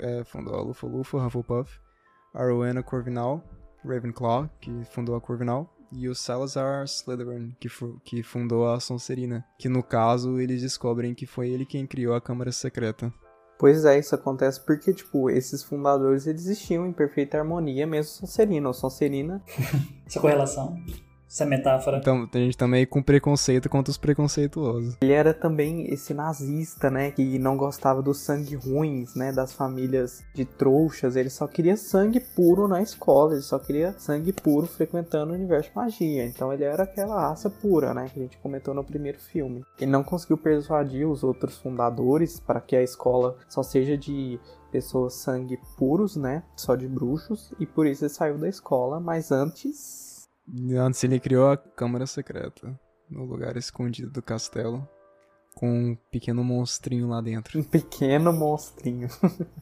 Speaker 2: é, fundou a Lufa-Lufa, Hufflepuff, a Rowena Corvinal, Ravenclaw, que fundou a Corvinal, e o Salazar Slytherin, que, que fundou a Sonserina, que no caso eles descobrem que foi ele quem criou a Câmara Secreta.
Speaker 3: Pois é, isso acontece porque, tipo, esses fundadores eles existiam em perfeita harmonia, mesmo Sonserina ou Sonserina.
Speaker 1: Essa correlação essa metáfora.
Speaker 2: Então, a gente também com preconceito contra os preconceituosos.
Speaker 3: Ele era também esse nazista, né, que não gostava dos sangue ruins, né, das famílias de trouxas. Ele só queria sangue puro na escola, ele só queria sangue puro frequentando o universo de magia. Então ele era aquela raça pura, né, que a gente comentou no primeiro filme. Ele não conseguiu persuadir os outros fundadores para que a escola só seja de pessoas sangue puros, né, só de bruxos, e por isso ele saiu da escola, mas antes
Speaker 2: Antes ele criou a Câmara Secreta, no lugar escondido do castelo, com um pequeno monstrinho lá dentro.
Speaker 3: Um pequeno monstrinho.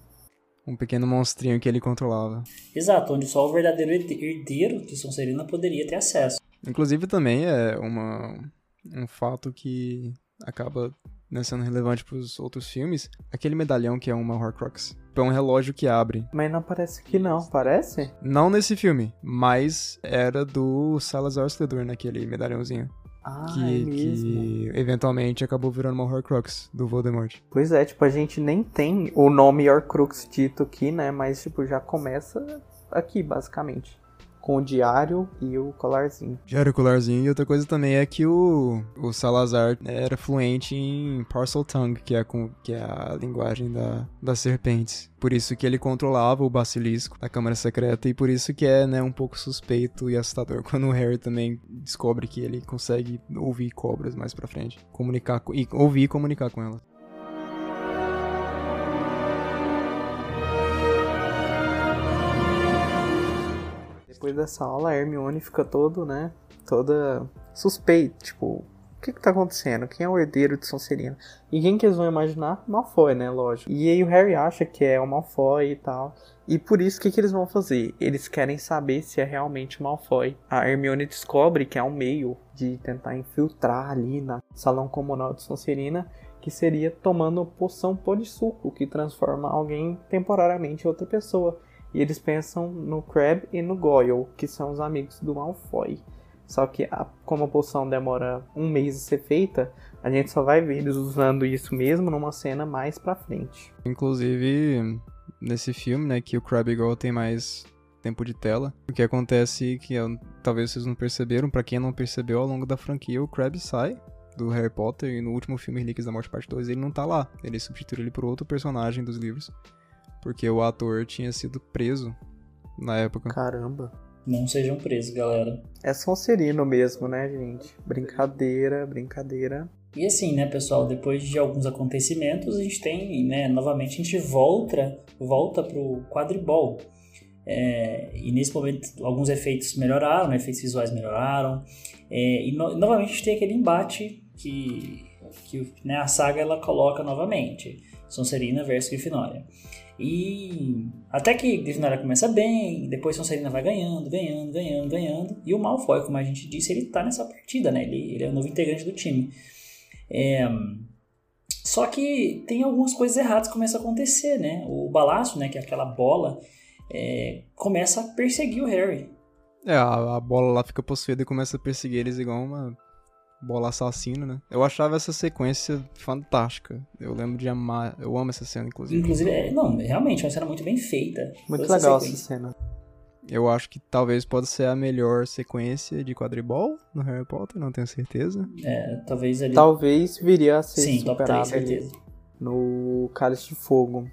Speaker 2: um pequeno monstrinho que ele controlava.
Speaker 1: Exato, onde só o verdadeiro herdeiro de Sonserina poderia ter acesso.
Speaker 2: Inclusive também é uma, um fato que acaba né, sendo relevante para os outros filmes, aquele medalhão que é uma Horcrux. É um relógio que abre.
Speaker 3: Mas não parece que não, parece?
Speaker 2: Não nesse filme, mas era do Salazar Slytherin, aquele medalhãozinho.
Speaker 3: Ah,
Speaker 2: que,
Speaker 3: é
Speaker 2: que eventualmente acabou virando uma Horcrux do Voldemort.
Speaker 3: Pois é, tipo, a gente nem tem o nome Horcrux dito aqui, né? Mas, tipo, já começa aqui, basicamente com o diário e o colarzinho.
Speaker 2: Diário e colarzinho. E outra coisa também é que o, o Salazar era fluente em Parcel Tongue, que é, com, que é a linguagem da, das serpentes. Por isso que ele controlava o basilisco da Câmara Secreta e por isso que é né, um pouco suspeito e assustador quando o Harry também descobre que ele consegue ouvir cobras mais pra frente. Comunicar e ouvir e comunicar com elas.
Speaker 3: Depois dessa aula, a Hermione fica todo, né, toda suspeita, tipo, o que que tá acontecendo? Quem é o herdeiro de Sonserina? E quem que eles vão imaginar? Malfoy, né, lógico. E aí o Harry acha que é o Malfoy e tal. E por isso, o que, que eles vão fazer? Eles querem saber se é realmente o Malfoy. A Hermione descobre que é um meio de tentar infiltrar ali na salão comunal de Sonserina, que seria tomando poção suco que transforma alguém temporariamente em outra pessoa. E eles pensam no Crab e no Goyle, que são os amigos do Malfoy. Só que a, como a poção demora um mês a ser feita, a gente só vai ver eles usando isso mesmo numa cena mais pra frente.
Speaker 2: Inclusive, nesse filme, né, que o Crab e Goyle tem mais tempo de tela. O que acontece que eu, talvez vocês não perceberam, para quem não percebeu ao longo da franquia, o Crab sai do Harry Potter e no último filme Relíquias da Morte Parte 2 ele não tá lá. Ele substitui ele por outro personagem dos livros porque o ator tinha sido preso na época.
Speaker 3: Caramba.
Speaker 1: Não sejam presos, galera.
Speaker 3: É Sonserino mesmo, né, gente? Brincadeira, brincadeira.
Speaker 1: E assim, né, pessoal, depois de alguns acontecimentos, a gente tem, né, novamente a gente volta, volta pro quadribol. É, e nesse momento alguns efeitos melhoraram, né, efeitos visuais melhoraram. É, e no, novamente a gente tem aquele embate que, que né, a saga ela coloca novamente. Sonserina versus Grifinória. E até que Grifinória começa bem, depois Sonserina vai ganhando, ganhando, ganhando, ganhando. E o Malfoy, como a gente disse, ele tá nessa partida, né? Ele, ele é o novo integrante do time. É... Só que tem algumas coisas erradas que começam a acontecer, né? O balaço, né, que é aquela bola, é... começa a perseguir o Harry.
Speaker 2: É, a, a bola lá fica possuída e começa a perseguir eles igual uma bola assassino, né? Eu achava essa sequência fantástica. Eu lembro de amar, eu amo essa cena, inclusive.
Speaker 1: Inclusive, é, não, realmente, é uma cena muito bem feita.
Speaker 3: Muito legal essa, essa cena.
Speaker 2: Eu acho que talvez pode ser a melhor sequência de quadribol no Harry Potter, não tenho certeza.
Speaker 1: É, talvez ali...
Speaker 3: Talvez viria a ser
Speaker 1: Sim, superada certeza.
Speaker 3: no Cálice de Fogo.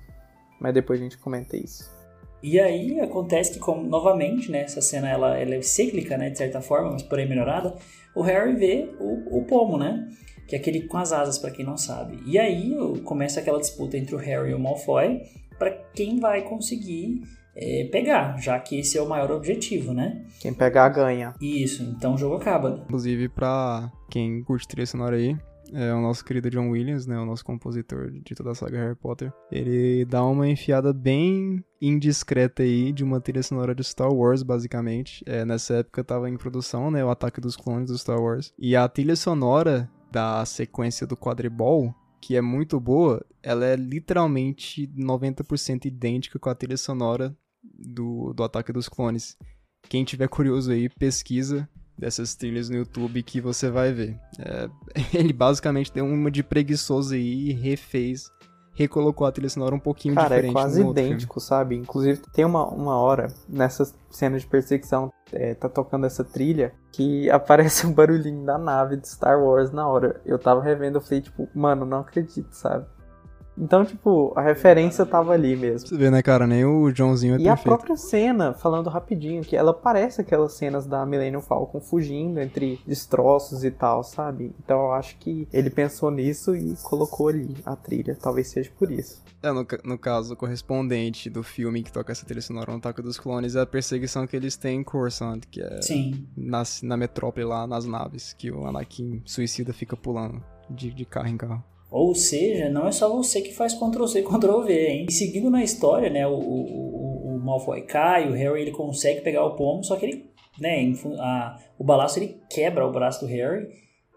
Speaker 3: Mas depois a gente comenta isso.
Speaker 1: E aí acontece que, como, novamente, né, essa cena ela, ela é cíclica, né, de certa forma, mas porém melhorada, o Harry vê o, o pomo, né? Que é aquele com as asas, para quem não sabe. E aí começa aquela disputa entre o Harry e o Malfoy para quem vai conseguir é, pegar, já que esse é o maior objetivo, né?
Speaker 3: Quem pegar ganha.
Speaker 1: Isso, então o jogo acaba.
Speaker 2: Inclusive, pra quem curte trilha sonora aí, é o nosso querido John Williams, né, o nosso compositor de toda a saga Harry Potter. Ele dá uma enfiada bem indiscreta aí de uma trilha sonora de Star Wars, basicamente. É, nessa época tava em produção, né, o Ataque dos Clones do Star Wars. E a trilha sonora da sequência do quadribol que é muito boa, ela é literalmente 90% idêntica com a trilha sonora do, do Ataque dos Clones. Quem tiver curioso aí, pesquisa dessas trilhas no YouTube que você vai ver. É, ele basicamente deu uma de preguiçoso aí e refez, recolocou a trilha sonora um pouquinho
Speaker 3: Cara,
Speaker 2: diferente.
Speaker 3: é quase idêntico, sabe? Inclusive, tem uma, uma hora nessa cena de perseguição, é, tá tocando essa trilha, que aparece um barulhinho da nave de Star Wars na hora. Eu tava revendo, eu falei, tipo, mano, não acredito, sabe? Então, tipo, a referência tava ali mesmo.
Speaker 2: Você vê, né, cara? Nem o Joãozinho é
Speaker 3: E a
Speaker 2: perfeito.
Speaker 3: própria cena, falando rapidinho, que ela parece aquelas cenas da Millennium Falcon fugindo entre destroços e tal, sabe? Então eu acho que ele pensou nisso e colocou ali a trilha. Talvez seja por isso.
Speaker 2: É, no, no caso, o correspondente do filme que toca essa trilha sonora no Ataque dos Clones é a perseguição que eles têm em Coruscant, que é
Speaker 1: Sim.
Speaker 2: na, na metrópole lá, nas naves, que o Anakin suicida fica pulando de, de carro em carro.
Speaker 1: Ou seja, não é só você que faz Ctrl-C e Ctrl-V, hein? E seguindo na história, né, o, o, o- Malfoy cai, o Harry ele consegue pegar o pomo, só que ele, né, a- o balaço ele quebra o braço do Harry,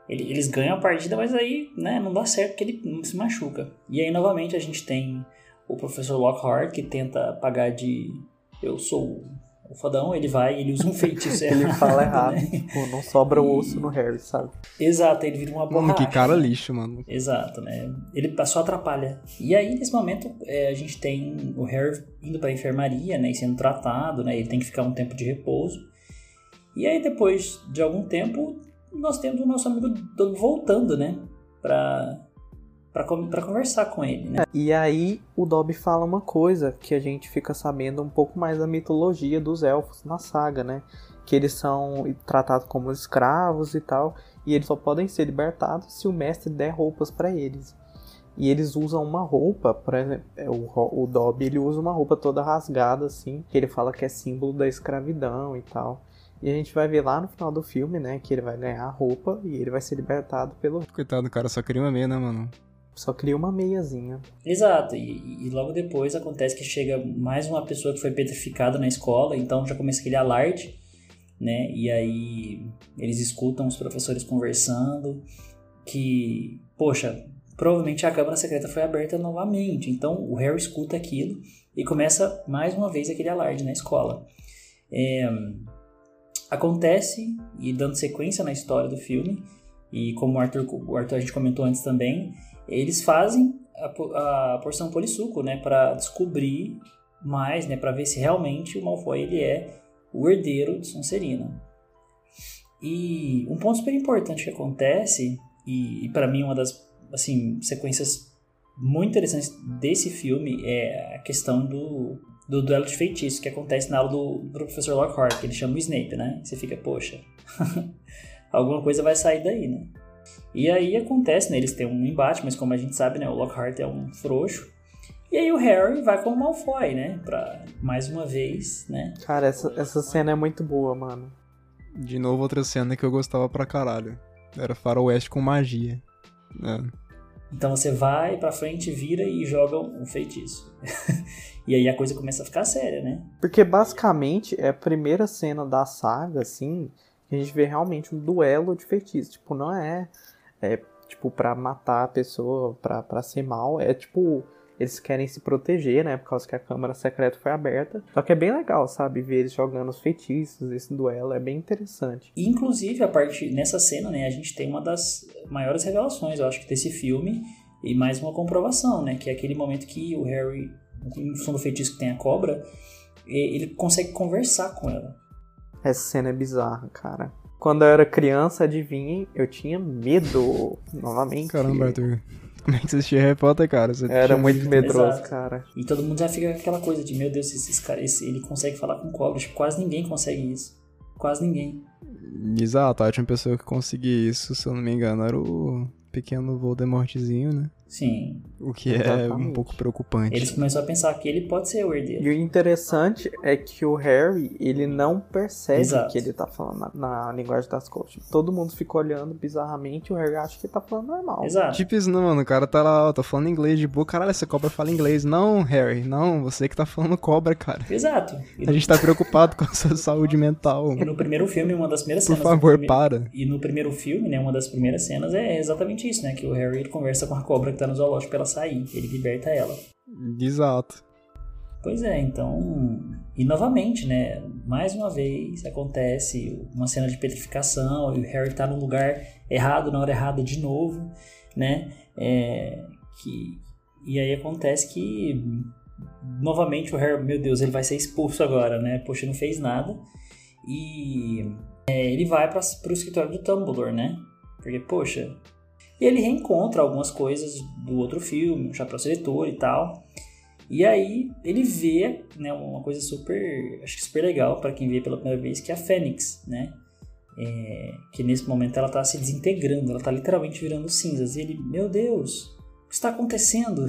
Speaker 1: ele- eles ganham a partida, mas aí, né, não dá certo porque ele se machuca. E aí, novamente, a gente tem o professor Lockhart que tenta pagar de eu sou o fodão, ele vai, ele usa um feitiço
Speaker 3: Ele
Speaker 1: errado,
Speaker 3: fala errado,
Speaker 1: né?
Speaker 3: tipo, não sobra o
Speaker 1: E-
Speaker 3: osso no Harry, sabe?
Speaker 1: Exato, ele vira uma
Speaker 2: Mano,
Speaker 1: borracha.
Speaker 2: que cara lixo, mano.
Speaker 1: Exato, né? Ele só atrapalha. E aí, nesse momento, é, a gente tem o Harry indo pra enfermaria, né? E sendo tratado, né? Ele tem que ficar um tempo de repouso. E aí, depois de algum tempo, nós temos o nosso amigo voltando, né? Pra, pra conversar com ele, né?
Speaker 3: E aí o Dobby fala uma coisa que a gente fica sabendo um pouco mais da mitologia dos elfos na saga, né? Que eles são tratados como escravos e tal, e eles só podem ser libertados se o mestre der roupas pra eles. E eles usam uma roupa, por exemplo, é, o, o Dobby ele usa uma roupa toda rasgada assim, que ele fala que é símbolo da escravidão e tal. E a gente vai ver lá no final do filme, né, que ele vai ganhar a roupa e ele vai ser libertado pelo.
Speaker 2: Coitado do cara, só queria uma meia, né, mano?
Speaker 3: Só cria uma meiazinha.
Speaker 1: Exato, e, e logo depois acontece que chega mais uma pessoa que foi petrificada na escola, então já começa aquele alarde, né? E aí eles escutam os professores conversando que, poxa, provavelmente a câmara secreta foi aberta novamente. Então o Harry escuta aquilo e começa mais uma vez aquele alarde na escola. É, acontece, e dando sequência na história do filme, e como o Arthur, o Arthur a gente comentou antes também, eles fazem a, a porção polissuco, né, para descobrir mais, né, para ver se realmente o Malfoy ele é o herdeiro de Sonserina. E um ponto super importante que acontece e, e para mim uma das assim sequências muito interessantes desse filme é a questão do, do duelo de feitiço que acontece na aula do, do professor Lockhart, que ele chama o Snape, né? Você fica, poxa, alguma coisa vai sair daí, né? E aí acontece, né? Eles têm um embate, mas como a gente sabe, né? O Lockhart é um frouxo. E aí o Harry vai com o Malfoy, né? Pra, mais uma vez, né?
Speaker 3: Cara, essa, essa cena é muito boa, mano.
Speaker 2: De novo, outra cena que eu gostava pra caralho. Era faroeste com magia. É.
Speaker 1: Então você vai pra frente, vira e joga um feitiço. e aí a coisa começa a ficar séria, né?
Speaker 3: Porque basicamente é a primeira cena da saga, assim, que a gente vê realmente um duelo de feitiços. Tipo, não é, é tipo, pra matar a pessoa, pra, pra ser mal. É tipo, eles querem se proteger, né? Por causa que a câmara secreta foi aberta. Só que é bem legal, sabe? Ver eles jogando os feitiços, esse duelo. É bem interessante.
Speaker 1: E, inclusive, a parte nessa cena, né, a gente tem uma das maiores revelações, eu acho que desse filme, e mais uma comprovação, né, que é aquele momento que o Harry, em função do feitiço que tem a cobra, ele consegue conversar com ela.
Speaker 3: Essa cena é bizarra, cara. Quando eu era criança, adivinhem, eu tinha medo. Novamente.
Speaker 2: Caramba, Arthur. Como é que você assistia Harry Potter, cara? Você
Speaker 3: Era muito
Speaker 2: visto-
Speaker 3: medroso,
Speaker 1: Exato.
Speaker 3: cara.
Speaker 1: E todo mundo já fica com aquela coisa de, meu Deus, esses caras, esse- ele consegue falar com cobras. Quase ninguém consegue isso. Quase ninguém.
Speaker 2: Exato, a última pessoa que conseguia isso, se eu não me engano, era o pequeno Voldemortzinho, né?
Speaker 1: Sim.
Speaker 2: O que é
Speaker 3: Exatamente.
Speaker 2: um pouco preocupante.
Speaker 1: Eles começaram a pensar que ele pode ser o herdeiro.
Speaker 3: E o interessante é que o Harry, ele não percebe
Speaker 1: Exato.
Speaker 3: que ele tá falando na, na linguagem das coisas. Todo mundo fica olhando bizarramente e o Harry acha que ele tá falando normal.
Speaker 1: Exato.
Speaker 2: Tipo isso, não, mano. O cara tá lá, ó, tô falando inglês de boa. Caralho, essa cobra fala inglês. Não, Harry, não. Você que tá falando cobra, cara.
Speaker 1: Exato. E,
Speaker 2: A gente tá preocupado com a sua saúde mental.
Speaker 1: e no primeiro filme, uma das primeiras
Speaker 2: Por
Speaker 1: cenas. do
Speaker 2: favor,
Speaker 1: prime-
Speaker 2: para.
Speaker 1: E no primeiro filme, né, uma das primeiras cenas é exatamente isso, né? Que o Harry conversa com a cobra que tá no zoológico pra ela sair. Ele liberta ela.
Speaker 2: Exato.
Speaker 1: Pois é, então. E novamente, né? Mais uma vez acontece uma cena de petrificação e o Harry tá no lugar errado, na hora errada de novo, né? É, que, e aí acontece que novamente o Harry, meu Deus, ele vai ser expulso agora, né? Poxa, não fez nada. E é, ele vai para o escritório do Dumbledore, né? Porque, poxa. E ele reencontra algumas coisas do outro filme, o Chapéu Seletor e tal. E aí ele vê, né, uma coisa super, acho que super legal para quem vê pela primeira vez, que é a Fênix, né? É, que nesse momento ela está se desintegrando, ela está literalmente virando cinzas. E ele, meu Deus, o que está acontecendo?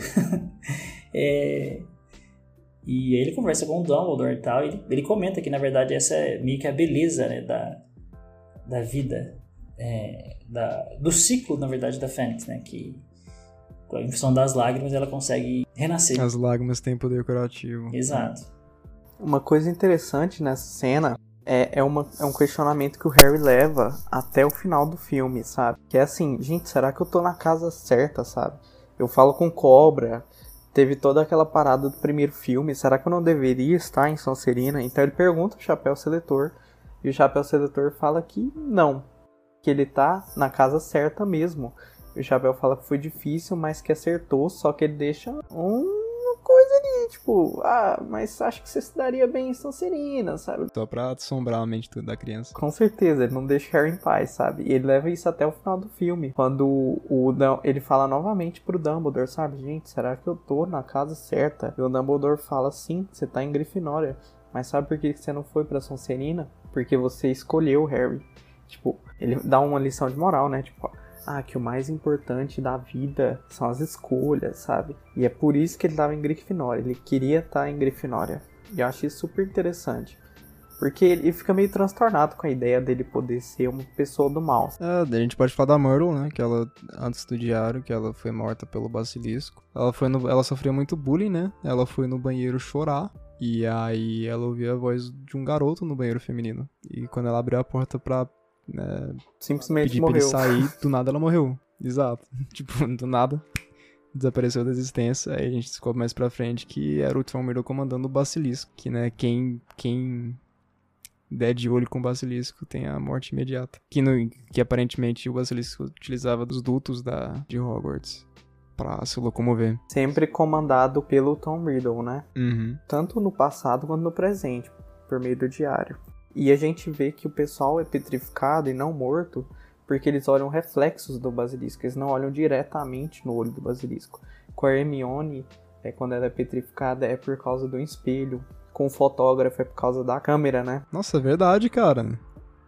Speaker 1: é, e aí ele conversa com o Dumbledore e tal, e ele, ele comenta que na verdade essa é meio que a beleza né, da, da vida, é, da, do ciclo, na verdade, da Fênix, né? Que em função das lágrimas ela consegue renascer.
Speaker 2: As lágrimas têm poder curativo.
Speaker 1: Exato.
Speaker 3: Uma coisa interessante nessa cena é, é, uma, é um questionamento que o Harry leva até o final do filme, sabe? Que é assim, gente, será que eu tô na casa certa, sabe? Eu falo com cobra, teve toda aquela parada do primeiro filme, será que eu não deveria estar em Sonserina? Então ele pergunta o Chapéu Seletor, e o Chapéu Seletor fala que não, que ele tá na casa certa mesmo. O Chapéu fala que foi difícil, mas que acertou, só que ele deixa um coisa ali, tipo, ah, mas acho que você se daria bem em Sonserina, sabe?
Speaker 2: Só pra assombrar a mente da criança.
Speaker 3: Com certeza, ele não deixa Harry em paz, sabe? E ele leva isso até o final do filme, quando o, o ele fala novamente pro Dumbledore, sabe? Gente, será que eu tô na casa certa? E o Dumbledore fala, sim, você tá em Grifinória. Mas sabe por que você não foi pra Sonserina? Porque você escolheu Harry. Tipo, ele dá uma lição de moral, né? Tipo, ah, que o mais importante da vida são as escolhas, sabe? E é por isso que ele estava em Grifinória, ele queria estar em Grifinória. E eu achei super interessante. Porque ele fica meio transtornado com a ideia dele poder ser uma pessoa do mal.
Speaker 2: É, a gente pode falar da Myrtle, né? Que ela, antes do diário, que ela foi morta pelo basilisco. Ela, foi no, ela sofria muito bullying, né? Ela foi no banheiro chorar. E aí ela ouvia a voz de um garoto no banheiro feminino. E quando ela abriu a porta pra né,
Speaker 3: Simplesmente morreu.
Speaker 2: pra ele sair, do nada ela morreu. Exato. tipo, do nada desapareceu da existência. Aí a gente descobre mais pra frente que era o Tom Riddle comandando o Basilisco. Que, né, quem, quem der de olho com o Basilisco tem a morte imediata. Que, no, que aparentemente o Basilisco utilizava dos dutos da, de Hogwarts pra se locomover.
Speaker 3: Sempre comandado pelo Tom Riddle, né?
Speaker 2: Uhum.
Speaker 3: Tanto no passado quanto no presente, por meio do diário. E a gente vê que o pessoal é petrificado e não morto porque eles olham reflexos do basilisco, eles não olham diretamente no olho do basilisco. Com a Hermione, é, quando ela é petrificada, é por causa do espelho. Com o fotógrafo é por causa da câmera, né?
Speaker 2: Nossa, é verdade, cara.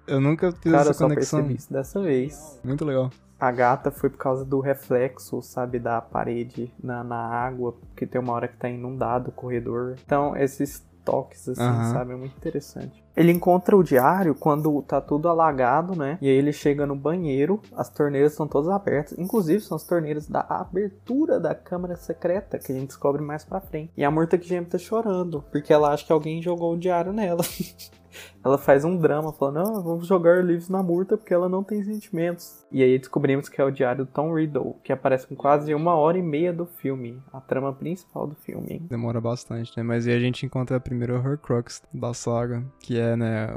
Speaker 2: Eu nunca fiz
Speaker 3: Cara, eu
Speaker 2: essa
Speaker 3: só
Speaker 2: conexão.
Speaker 3: percebi isso dessa vez.
Speaker 2: Muito legal.
Speaker 3: A gata foi por causa do reflexo, sabe, da parede na, na água, porque tem uma hora que tá inundado o corredor. Então, esses toques, assim,
Speaker 2: Aham.
Speaker 3: sabe? É muito interessante. Ele encontra o diário quando tá tudo alagado, né? E aí ele chega no banheiro, as torneiras estão todas abertas. Inclusive, são as torneiras da abertura da câmara secreta, que a gente descobre mais pra frente. E a Murta que tá chorando, porque ela acha que alguém jogou o diário nela. ela faz um drama, falando, não, vamos jogar livros na Murta porque ela não tem sentimentos. E aí descobrimos que é o diário do Tom Riddle, que aparece com quase uma hora e meia do filme, a trama principal do filme. hein?
Speaker 2: Demora bastante, né? Mas aí a gente encontra a primeira Horcrux da saga, que é, né,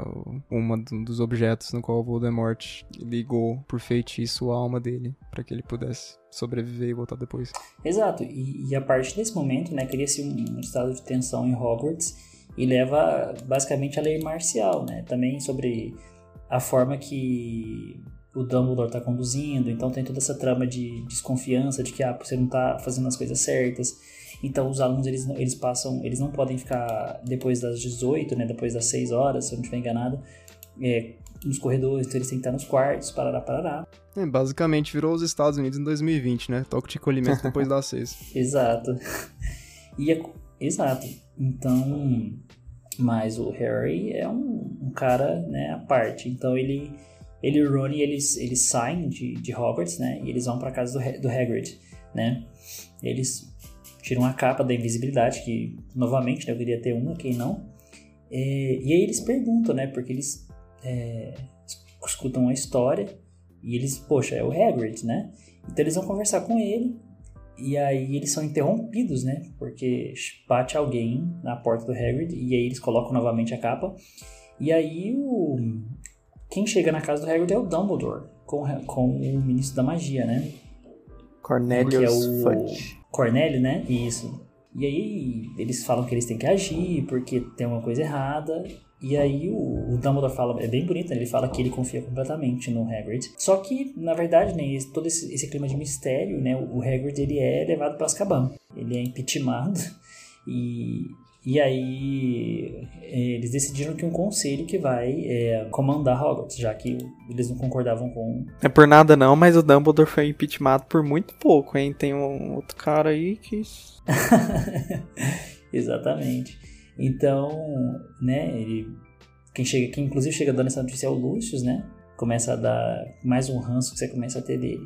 Speaker 2: uma do- dos objetos no qual o Voldemort ligou por feitiço a alma dele, pra que ele pudesse sobreviver e voltar depois.
Speaker 1: Exato, e, e a partir desse momento, né, cria-se um, um estado de tensão em Hogwarts e leva basicamente a lei marcial, né, também sobre a forma que o Dumbledore está conduzindo, então tem toda essa trama de desconfiança de que ah, você não está fazendo as coisas certas, então os alunos eles, eles passam, eles não podem ficar depois das 18, né, depois das 6 horas, se eu não estiver enganado, é, nos corredores, então eles têm que estar nos quartos, parará, parará.
Speaker 2: É, basicamente virou os Estados Unidos em 2020, né? Toque de colhimento depois das seis.
Speaker 1: Exato. E é- exato. Então, mas o Harry é um, um cara, né, à parte. Então ele, ele e o Ron, eles, eles saem de, de Hogwarts, né, e eles vão para casa do, do Hagrid, né. Eles tiram a capa da invisibilidade, que novamente deveria ter uma, quem não. É, e aí eles perguntam, né, porque eles é, escutam a história e eles, poxa, é o Hagrid, né. Então eles vão conversar com ele E aí eles são interrompidos, né? Porque bate alguém na porta do Hagrid e aí eles colocam novamente a capa. E aí o quem chega na casa do Hagrid é o Dumbledore, com, com o ministro da magia, né?
Speaker 3: Cornelius
Speaker 1: que é o
Speaker 3: Fudge.
Speaker 1: Cornélio, né? Isso. E aí eles falam que eles têm que agir porque tem uma coisa errada. E aí o, o Dumbledore fala, é bem bonito, né? ele fala que ele confia completamente no Hagrid. Só que, na verdade, né, todo esse, esse clima de mistério, né, o Hagrid ele é levado para Azkaban. Ele é impeachmentado e, e aí é, eles decidiram que um conselho que vai é, comandar Hogwarts, já que eles não concordavam com
Speaker 3: É por nada não, mas o Dumbledore foi impeachmentado por muito pouco, hein? Tem um outro cara aí que...
Speaker 1: Exatamente. Então, né, ele quem chega, quem inclusive chega dando essa notícia é o Lucius, né? Começa a dar mais um ranço que você começa a ter dele.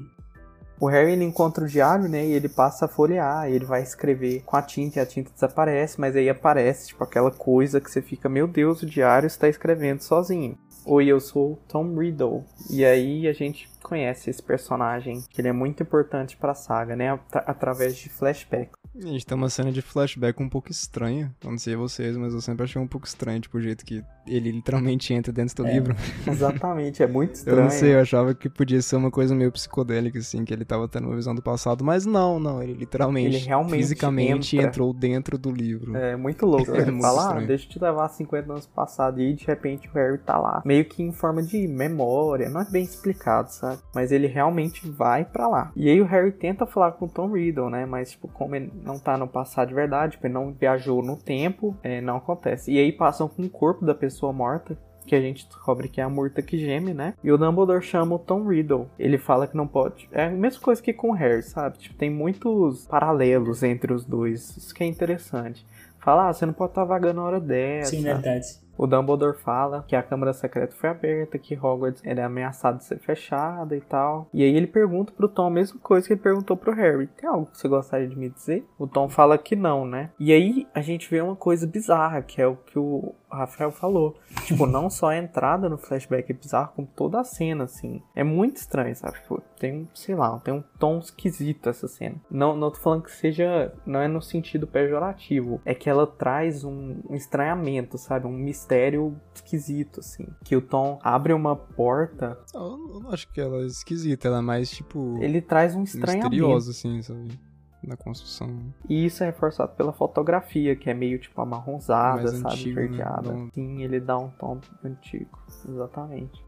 Speaker 3: O Harry ele encontra o diário, né? E ele passa a folhear, ele vai escrever com a tinta e a tinta desaparece, mas aí aparece, tipo, aquela coisa que você fica, meu Deus, o diário está escrevendo sozinho. Oi, eu sou Tom Riddle. E aí a gente conhece esse personagem, que ele é muito importante pra saga, né? Atra- através de flashback.
Speaker 2: A gente tem uma cena de flashback um pouco estranha. Eu não sei vocês, mas eu sempre achei um pouco estranho, tipo, o jeito que ele literalmente entra dentro do
Speaker 1: É.
Speaker 2: livro.
Speaker 3: Exatamente, é muito
Speaker 2: Eu
Speaker 3: estranho.
Speaker 2: não sei, eu achava que podia ser uma coisa meio psicodélica, assim, que ele tava tendo uma visão do passado, mas não, não, ele literalmente,
Speaker 3: Ele realmente
Speaker 2: fisicamente
Speaker 3: entra.
Speaker 2: entrou dentro do livro.
Speaker 3: É muito louco.
Speaker 2: É
Speaker 3: Ele
Speaker 2: muito
Speaker 3: fala, ah, deixa eu te levar 50 anos passado e de repente o Harry tá lá. Meio que em forma de memória. Não é bem explicado, sabe? Mas ele realmente vai pra lá. E aí o Harry tenta falar com o Tom Riddle, né? Mas, tipo, como ele não tá no passado de verdade, não viajou no tempo, é, não acontece. E aí passam com o corpo da pessoa morta. Que a gente descobre que é a Murta que geme, né? E o Dumbledore chama o Tom Riddle. Ele fala que não pode. É a mesma coisa que com o Harry, sabe? Tipo, tem muitos paralelos entre os dois. Isso que é interessante. Fala, ah, você não pode estar vagando na hora dessa.
Speaker 1: Sim, verdade.
Speaker 3: O Dumbledore fala que a Câmara Secreta foi aberta, que Hogwarts era ameaçado de ser fechada e tal. E aí ele pergunta pro Tom a mesma coisa que ele perguntou pro Harry. Tem algo que você gostaria de me dizer? O Tom fala que não, né? E aí a gente vê uma coisa bizarra, que é o que o Rafael falou. Tipo, não só a entrada no flashback é bizarra, como toda a cena, assim. É muito estranho, sabe? Tipo, tem um, sei lá, tem um tom esquisito essa cena. Não, não tô falando que seja, não é no sentido pejorativo. É que ela traz um, um estranhamento, sabe? Um mistério esquisito, assim. Que o Tom abre uma porta,
Speaker 2: Eu, não acho que ela é esquisita, ela é mais, tipo,
Speaker 3: ele traz um estranhamento.
Speaker 2: misteriosa, assim, sabe? Na construção.
Speaker 3: E isso é reforçado pela fotografia, que é meio tipo amarronzada,
Speaker 2: Mais
Speaker 3: sabe?
Speaker 2: antigo, né?
Speaker 3: Verdeada.
Speaker 2: Não-
Speaker 3: Sim, ele dá um tom antigo. Exatamente.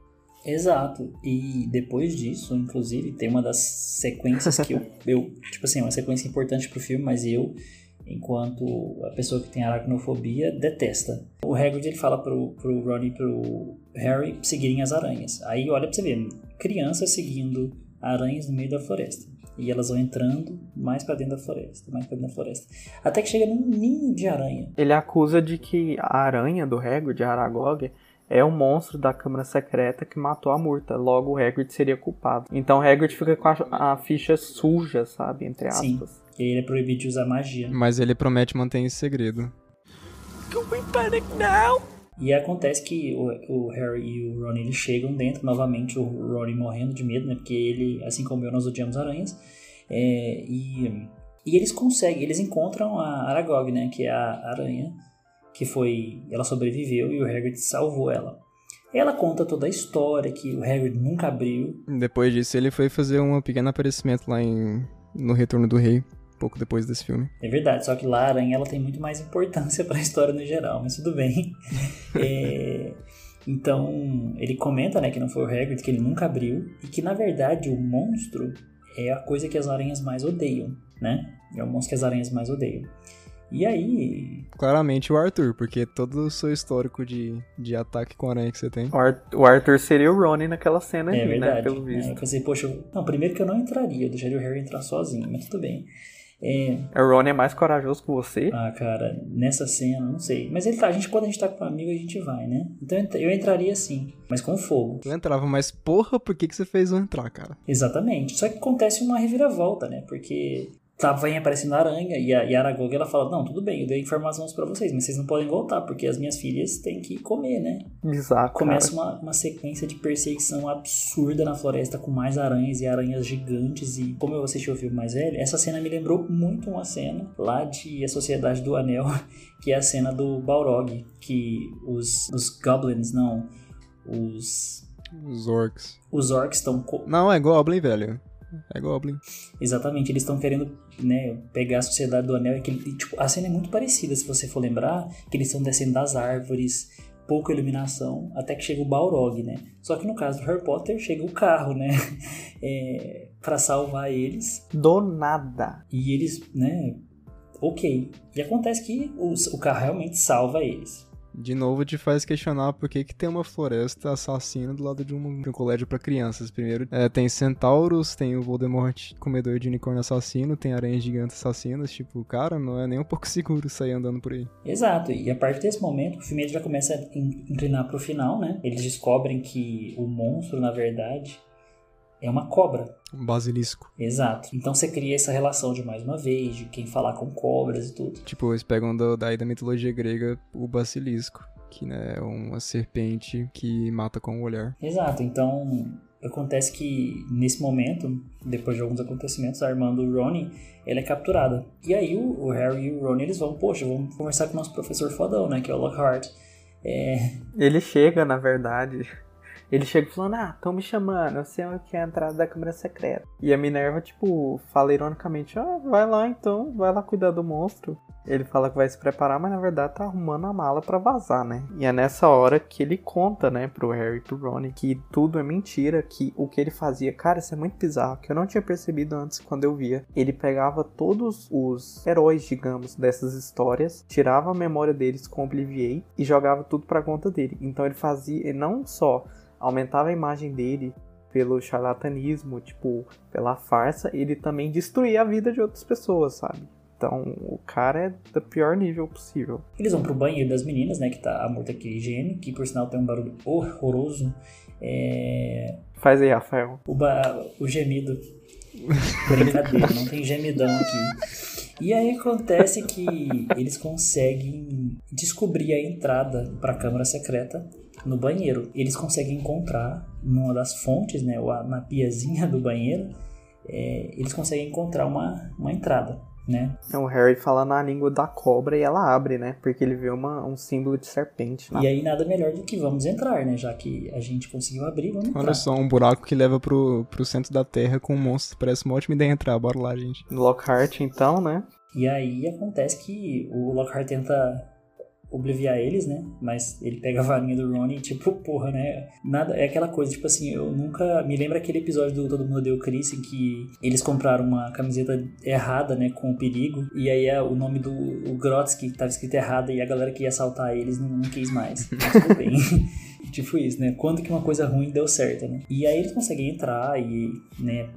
Speaker 1: Exato. E depois disso, inclusive, tem uma das sequências que eu, eu tipo assim, é uma sequência importante pro filme, mas eu, enquanto a pessoa que tem aracnofobia, detesta. O Hagrid ele fala pro, pro Ron e pro Harry seguirem as aranhas. Aí olha pra você ver, crianças seguindo aranhas no meio da floresta. E elas vão entrando mais pra dentro da floresta, mais pra dentro da floresta. Até que chega num ninho de aranha.
Speaker 3: Ele acusa de que a aranha do Hagrid, a Aragog, é o monstro da Câmara Secreta que matou a Murta. Logo, o Hagrid seria culpado. Então, o Hagrid fica com a, a ficha suja, sabe? Entre
Speaker 1: Sim.
Speaker 3: aspas.
Speaker 1: E aí ele é proibido de usar magia.
Speaker 2: Mas ele promete manter em segredo.
Speaker 1: E acontece que o, o Harry e o Ron eles chegam dentro, novamente o Ron morrendo de medo, né? Porque ele, assim como eu, nós odiamos aranhas. É, e, e eles conseguem, eles encontram a Aragog, né? Que é a aranha que foi. Ela sobreviveu e o Hagrid salvou ela. Ela conta toda a história que o Hagrid nunca abriu.
Speaker 2: Depois disso, ele foi fazer um pequeno aparecimento lá em no Retorno do Rei, pouco depois desse filme.
Speaker 1: É verdade, só que lá a aranha ela tem muito mais importância para a história no geral, mas tudo bem. É, então, ele comenta né, que não foi o Hagrid, que ele nunca abriu, e que na verdade o monstro é a coisa que as aranhas mais odeiam, né? É o monstro que as aranhas mais odeiam. E aí,
Speaker 2: Claramente o Arthur, porque todo o seu histórico de, de ataque com aranha que você tem.
Speaker 3: O, Ar- o Arthur seria o Ronnie naquela cena
Speaker 1: é
Speaker 3: ali, né?
Speaker 1: verdade.
Speaker 3: Pelo
Speaker 1: né,
Speaker 3: visto.
Speaker 1: eu pensei, poxa, eu- não, primeiro que eu não entraria, eu deixaria o Harry entrar sozinho, mas tudo bem. É,
Speaker 3: O Ronnie é mais corajoso que você.
Speaker 1: Ah, cara, nessa cena, não sei. Mas ele tá, a gente, quando a gente tá com um amigo, a gente vai, né? Então eu entra- eu entraria sim, mas com fogo.
Speaker 2: Eu entrava, mas porra, por que, que você fez eu entrar, cara?
Speaker 1: Exatamente. Só que acontece uma reviravolta, né? Porque tava vem aparecendo a aranha e a, e a Aragog ela fala: Não, tudo bem, eu dei informações para vocês, mas vocês não podem voltar, porque as minhas filhas têm que comer, né?
Speaker 3: Bizarro.
Speaker 1: Começa uma, uma sequência de perseguição absurda na floresta com mais aranhas e aranhas gigantes. E como eu assisti o filme mais velho, essa cena me lembrou muito uma cena lá de A Sociedade do Anel, que é a cena do Balrog, que os, os goblins, não, os.
Speaker 2: Os orcs.
Speaker 1: Os orcs estão.
Speaker 2: Não, é Goblin, velho. É Goblin.
Speaker 1: Exatamente, eles estão querendo né, pegar a Sociedade do Anel. E que, tipo, a cena é muito parecida, se você for lembrar, que eles estão descendo das árvores, pouca iluminação, até que chega o Balrog, né? Só que no caso do Harry Potter, chega o carro, né? É, para salvar eles.
Speaker 3: Do nada.
Speaker 1: E eles, né? Ok. E acontece que o, o carro realmente salva eles
Speaker 2: de novo te faz questionar por que, que tem uma floresta assassina do lado de um, de um colégio para crianças. Primeiro, é, tem centauros, tem o Voldemort comedor de unicórnio assassino, tem aranhas gigantes assassinas. Tipo, cara, não é nem um pouco seguro sair andando por aí.
Speaker 1: Exato, e a partir desse momento, o filme já começa a inclinar pro final, né? Eles descobrem que o monstro, na verdade, é uma cobra.
Speaker 2: Um basilisco.
Speaker 1: Exato. Então você cria essa relação de mais uma vez, de quem falar com cobras e tudo.
Speaker 2: Tipo, eles pegam do, daí da mitologia grega o basilisco, que né, é uma serpente que mata com o olhar.
Speaker 1: Exato. Então acontece que nesse momento, depois de alguns acontecimentos, a irmã do Ronnie, ela é capturada. E aí o, o Harry e o Ron, eles vão, poxa, vamos conversar com o nosso professor fodão, né, que é o Lockhart. É...
Speaker 3: Ele chega, na verdade, ele chega falando, ah, estão me chamando, eu sei onde é a entrada da câmara secreta. E a Minerva, tipo, fala ironicamente, ah, vai lá então, vai lá cuidar do monstro. Ele fala que vai se preparar, mas na verdade tá arrumando a mala para vazar, né? E é nessa hora que ele conta, né, pro Harry e pro Ron que tudo é mentira, que o que ele fazia, cara, isso é muito bizarro, que eu não tinha percebido antes quando eu via. Ele pegava todos os heróis, digamos, dessas histórias, tirava a memória deles com Obliviate e jogava tudo pra conta dele. Então ele fazia, não só aumentava a imagem dele pelo charlatanismo, tipo, pela farsa, ele também destruía a vida de outras pessoas, sabe? Então, o cara é do pior nível possível.
Speaker 1: Eles vão pro banheiro das meninas, né? Que tá a morta aquele higiene, que por sinal tem um barulho horroroso. É...
Speaker 3: Faz aí, Rafael.
Speaker 1: O, ba... o gemido. Brincadeira, não tem gemidão aqui. E aí acontece que eles conseguem descobrir a entrada para a câmara secreta no banheiro. Eles conseguem encontrar numa das fontes, né, ou na piazinha do banheiro, é, eles conseguem encontrar uma, uma entrada. Né?
Speaker 3: É o Harry fala na língua da cobra e ela abre, né? Porque ele vê uma, um símbolo de serpente.
Speaker 1: E aí nada melhor do que vamos entrar, né? Já que a gente conseguiu abrir, vamos entrar.
Speaker 2: Olha só, um buraco que leva pro, pro centro da Terra com um monstro. Parece uma ótima ideia entrar. Bora lá, gente.
Speaker 3: Lockhart, então, né?
Speaker 1: E aí acontece que o Lockhart tenta obliviar eles, né? Mas ele pega a varinha do Ronnie e, tipo, porra, né? Nada, é aquela coisa, tipo assim, eu nunca. Me lembro aquele episódio do Todo Mundo Deu Chris em que eles compraram uma camiseta errada, né? Com o perigo. E aí é o nome do o Grotsky tava escrito errado e a galera que ia assaltar eles não, não quis mais. Mas tudo bem. Tipo isso, né? Quando que uma coisa ruim deu certo, né? E aí eles conseguem entrar e, né,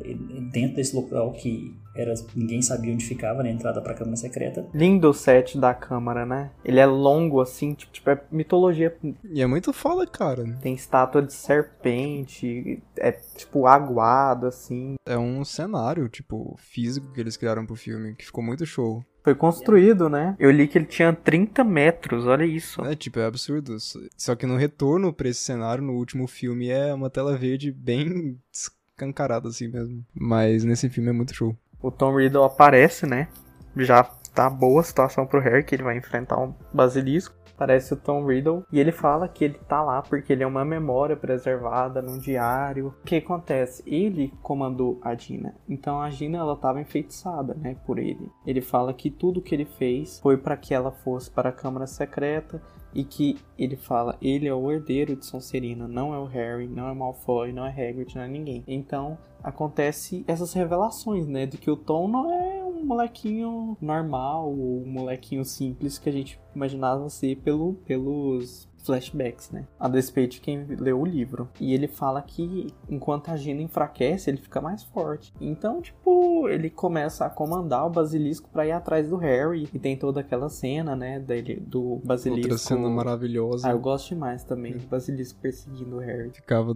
Speaker 1: dentro desse local que era, ninguém sabia onde ficava, né? Entrada pra câmara secreta.
Speaker 3: Lindo o set da câmara, né? Ele é longo, assim, tipo, tipo, é mitologia.
Speaker 2: E é muito foda, cara.
Speaker 3: Tem estátua de serpente, é tipo aguado, assim.
Speaker 2: É um cenário, tipo, físico que eles criaram pro filme, que ficou muito show.
Speaker 3: Foi construído, né? Eu li que ele tinha 30 metros, olha isso.
Speaker 2: É, tipo, é absurdo. Só que no retorno pra esse cenário, no último filme, é uma tela verde bem escancarada assim mesmo. Mas nesse filme é muito show.
Speaker 3: O Tom Riddle aparece, né? Já tá boa a situação pro Harry, que ele vai enfrentar um basilisco. Parece o Tom Riddle. E ele fala que ele tá lá porque ele é uma memória preservada num diário. O que acontece? Ele comandou a Gina. Então a Gina ela tava enfeitiçada, né, por ele. Ele fala que tudo que ele fez foi para que ela fosse para a câmara secreta e que ele fala, ele é o herdeiro de Sonserina, não é o Harry, não é Malfoy, não é Hagrid, não é ninguém. Então acontece essas revelações, né, de que o Tom não é um molequinho normal ou um molequinho simples que a gente imaginava ser pelo, pelos flashbacks, né? A despeito de quem leu o livro. E ele fala que enquanto a Gina enfraquece, ele fica mais forte. Então, tipo, ele começa a comandar o basilisco para ir atrás do Harry. E tem toda aquela cena, né, dele, do basilisco.
Speaker 2: Outra cena maravilhosa.
Speaker 3: Ah, eu gosto demais também do basilisco perseguindo o Harry.
Speaker 2: Ficava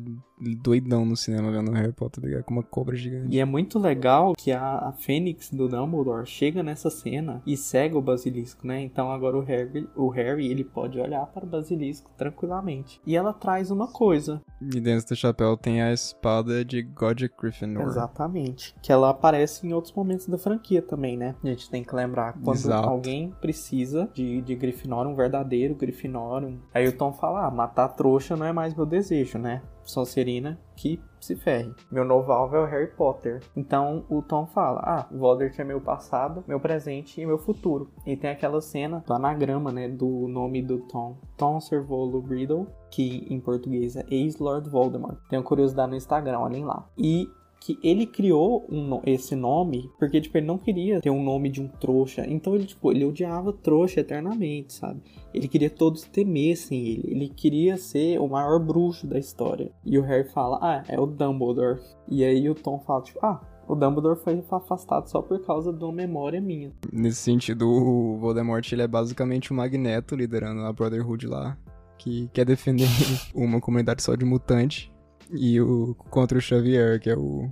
Speaker 2: doidão no cinema vendo Harry Potter brigar com uma cobra gigante.
Speaker 3: E é muito legal que a, Fênix do Dumbledore chega nessa cena e cega o basilisco, né? Então agora o Harry, o Harry ele pode olhar para o basilisco tranquilamente. E ela traz uma coisa.
Speaker 2: E dentro do chapéu tem a espada de Godric Gryffindor.
Speaker 3: Exatamente. Que ela aparece em outros momentos da franquia também, né? A gente tem que lembrar quando
Speaker 2: Exato.
Speaker 3: alguém precisa de, de um verdadeiro um- Aí o Tom fala, ah, matar trouxa não é mais meu desejo, né? Sonserina que se ferre. Meu novo alvo é o Harry Potter. Então o Tom fala: Ah, Voldemort é meu passado, meu presente e meu futuro. E tem aquela cena do anagrama, né? Do nome do Tom. Tom Servolo Riddle, que em português é ex-Lord Voldemort. Tenho curiosidade no Instagram, olhem lá. E que ele criou um esse nome porque, tipo, ele não queria ter um nome de um trouxa. Então ele, tipo, ele odiava trouxa eternamente, sabe? Ele queria que todos temessem ele. Ele queria ser o maior bruxo da história. E o Harry fala, ah, é o Dumbledore. E aí o Tom fala, tipo, ah, o Dumbledore foi afastado só por causa de uma memória minha.
Speaker 2: Nesse sentido, o Voldemort ele é basicamente o Magneto liderando a Brotherhood lá, que quer defender uma comunidade só de mutante, e o contra o Xavier, que é o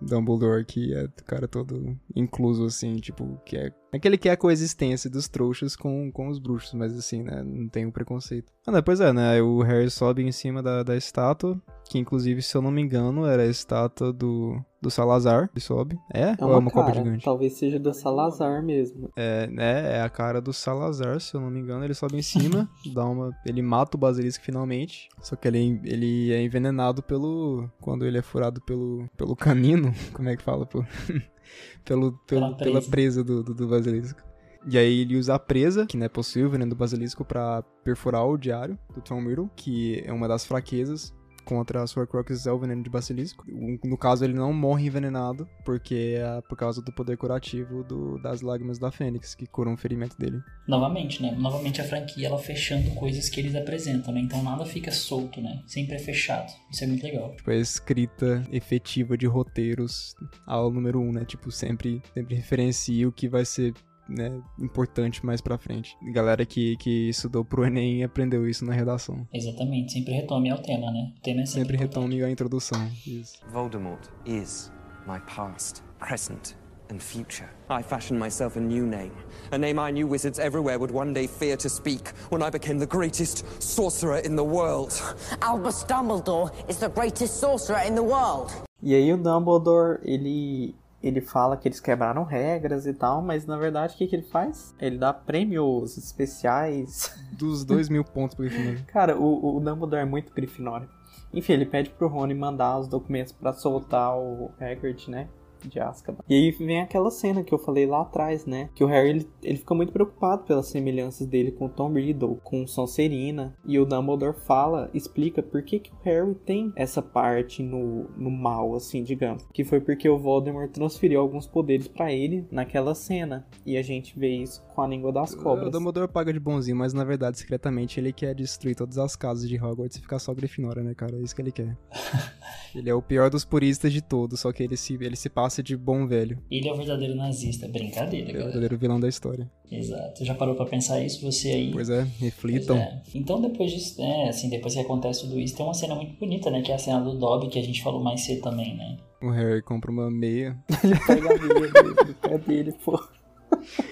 Speaker 2: Dumbledore, que é o cara todo incluso, assim, tipo, que é. É que ele quer a coexistência dos trouxas com, com os bruxos, mas assim, né? Não tem o preconceito. Ah, não, pois é, né? O Harry sobe em cima da, da estátua, que inclusive, se eu não me engano, era a estátua do, do Salazar. Ele sobe. É?
Speaker 3: É
Speaker 2: Ou
Speaker 3: uma,
Speaker 2: é uma
Speaker 3: cara,
Speaker 2: copa gigante?
Speaker 3: talvez seja do Salazar mesmo.
Speaker 2: É, né, é a cara do Salazar, se eu não me engano. Ele sobe em cima, dá uma. Ele mata o basilisco finalmente. Só que ele, ele é envenenado pelo. Quando ele é furado pelo, pelo canino. Como é que fala? Pô? pelo, pelo,
Speaker 1: Pela presa.
Speaker 2: do, do, do basilisco. E aí ele usa a presa, que não é possível, veneno do basilisco, pra perfurar o diário do Tom Riddle, que é uma das fraquezas contra as Horcruxes é o veneno de basilisco. No caso, ele não morre envenenado, porque é por causa do poder curativo do- das lágrimas da Fênix, que curam o ferimento dele.
Speaker 1: Novamente, né? Novamente a franquia ela fechando coisas que eles apresentam, né? Então nada fica solto, né? Sempre é fechado. Isso é muito legal.
Speaker 2: Tipo, a escrita efetiva de roteiros ao número um, né? Tipo, sempre, sempre referencia o que vai ser né, importante mais pra frente. Galera que, que estudou pro Enem aprendeu isso na redação.
Speaker 1: Exatamente. Sempre retome ao tema, né? O tema é sempre,
Speaker 2: Sempre
Speaker 1: importante.
Speaker 2: retome a introdução. Isso.
Speaker 4: Voldemort is my past, present, and future. I fashioned myself a new name, a name I knew wizards everywhere would one day fear to speak when I became the greatest sorcerer in the world.
Speaker 5: Albus Dumbledore is the greatest sorcerer in the world.
Speaker 3: E aí o Dumbledore, ele ele fala que eles quebraram regras e tal, mas na verdade o que, que ele faz? Ele dá prêmios especiais.
Speaker 2: Dos dois mil pontos pro Grifinória.
Speaker 3: Cara, o, o Dumbledore é muito Grifinória. Enfim, ele pede pro Rony mandar os documentos pra soltar o Hagrid, né? De Azkaban. E aí vem aquela cena que eu falei lá atrás, né? Que o Harry, ele, ele fica muito preocupado pelas semelhanças dele com o Tom Riddle, com Sonserina. E o Dumbledore fala, explica por que, que o Harry tem essa parte no, no mal, assim, digamos. Que foi porque o Voldemort transferiu alguns poderes pra ele naquela cena. E a gente vê isso com a língua das
Speaker 2: O
Speaker 3: cobras.
Speaker 2: Dumbledore paga de bonzinho, mas na verdade, secretamente, ele quer destruir todas as casas de Hogwarts e ficar só Grifinória, né, cara? É isso que ele quer. ele é o pior dos puristas de todos, só que ele se, ele se passa de bom velho.
Speaker 1: Ele é o verdadeiro nazista. Brincadeira,
Speaker 2: É o
Speaker 1: galera.
Speaker 2: verdadeiro vilão da história.
Speaker 1: Exato. Já parou pra pensar isso? Você aí?
Speaker 2: Pois é,
Speaker 1: Pois
Speaker 2: reflitam.
Speaker 1: é. Então depois disso, é, assim, depois que acontece tudo isso, tem uma cena muito bonita, né? Que é a cena do Dobby, que a gente falou mais cedo também, né?
Speaker 2: O Harry compra uma meia.
Speaker 3: Ele pega a meia dele, do pé dele, pô.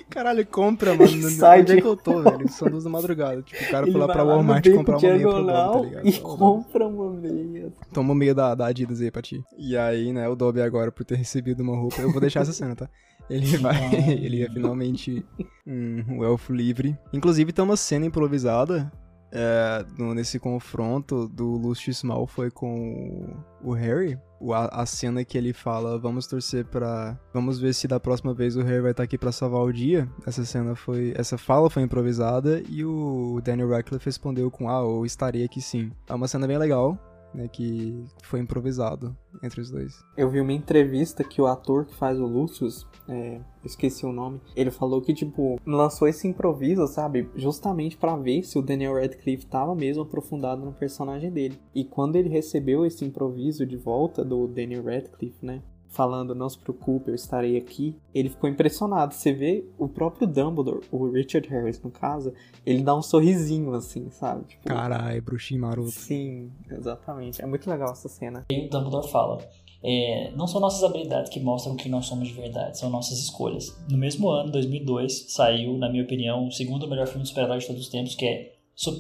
Speaker 2: Caralho, compra, mano.
Speaker 3: Ele sai
Speaker 2: Onde é
Speaker 3: de-
Speaker 2: que eu tô, velho? São duas da madrugada. Tipo, o cara foi lá pra Walmart comprar uma meia pro Dobby, tá ligado?
Speaker 3: E compra uma meia.
Speaker 2: Toma meia da, da Adidas aí pra ti. E aí, né, o Dobby agora, por ter recebido uma roupa, eu vou deixar essa cena, tá? Ele vai, ele é finalmente um, um elfo livre. Inclusive, tem uma cena improvisada é, no- nesse confronto do Lucius Malfoy com o Harry. A, a cena que ele fala, vamos torcer pra... Vamos ver se da próxima vez o Harry vai estar aqui pra salvar o dia. Essa cena foi... Essa fala foi improvisada e o Daniel Radcliffe respondeu com, ah, eu estarei aqui sim. É uma cena bem legal, né, que foi improvisado entre os dois.
Speaker 3: Eu vi uma entrevista que o ator que faz o Lucius, é, esqueci o nome, ele falou que, tipo, lançou esse improviso, sabe? Justamente pra ver se o Daniel Radcliffe tava mesmo aprofundado no personagem dele. E quando ele recebeu esse improviso de volta do Daniel Radcliffe, né? Falando não se preocupe, eu estarei aqui, ele ficou impressionado. Você vê o próprio Dumbledore, o Richard Harris no caso, ele dá um sorrisinho assim, sabe? Tipo,
Speaker 2: Carai, bruxinho maroto.
Speaker 3: Sim, exatamente. É muito legal essa cena.
Speaker 1: E o Dumbledore fala: é, não são nossas habilidades que mostram quem nós somos de verdade, são nossas escolhas. No mesmo ano, 2002, saiu, na minha opinião, o segundo melhor filme de super-herói de todos os tempos, que é,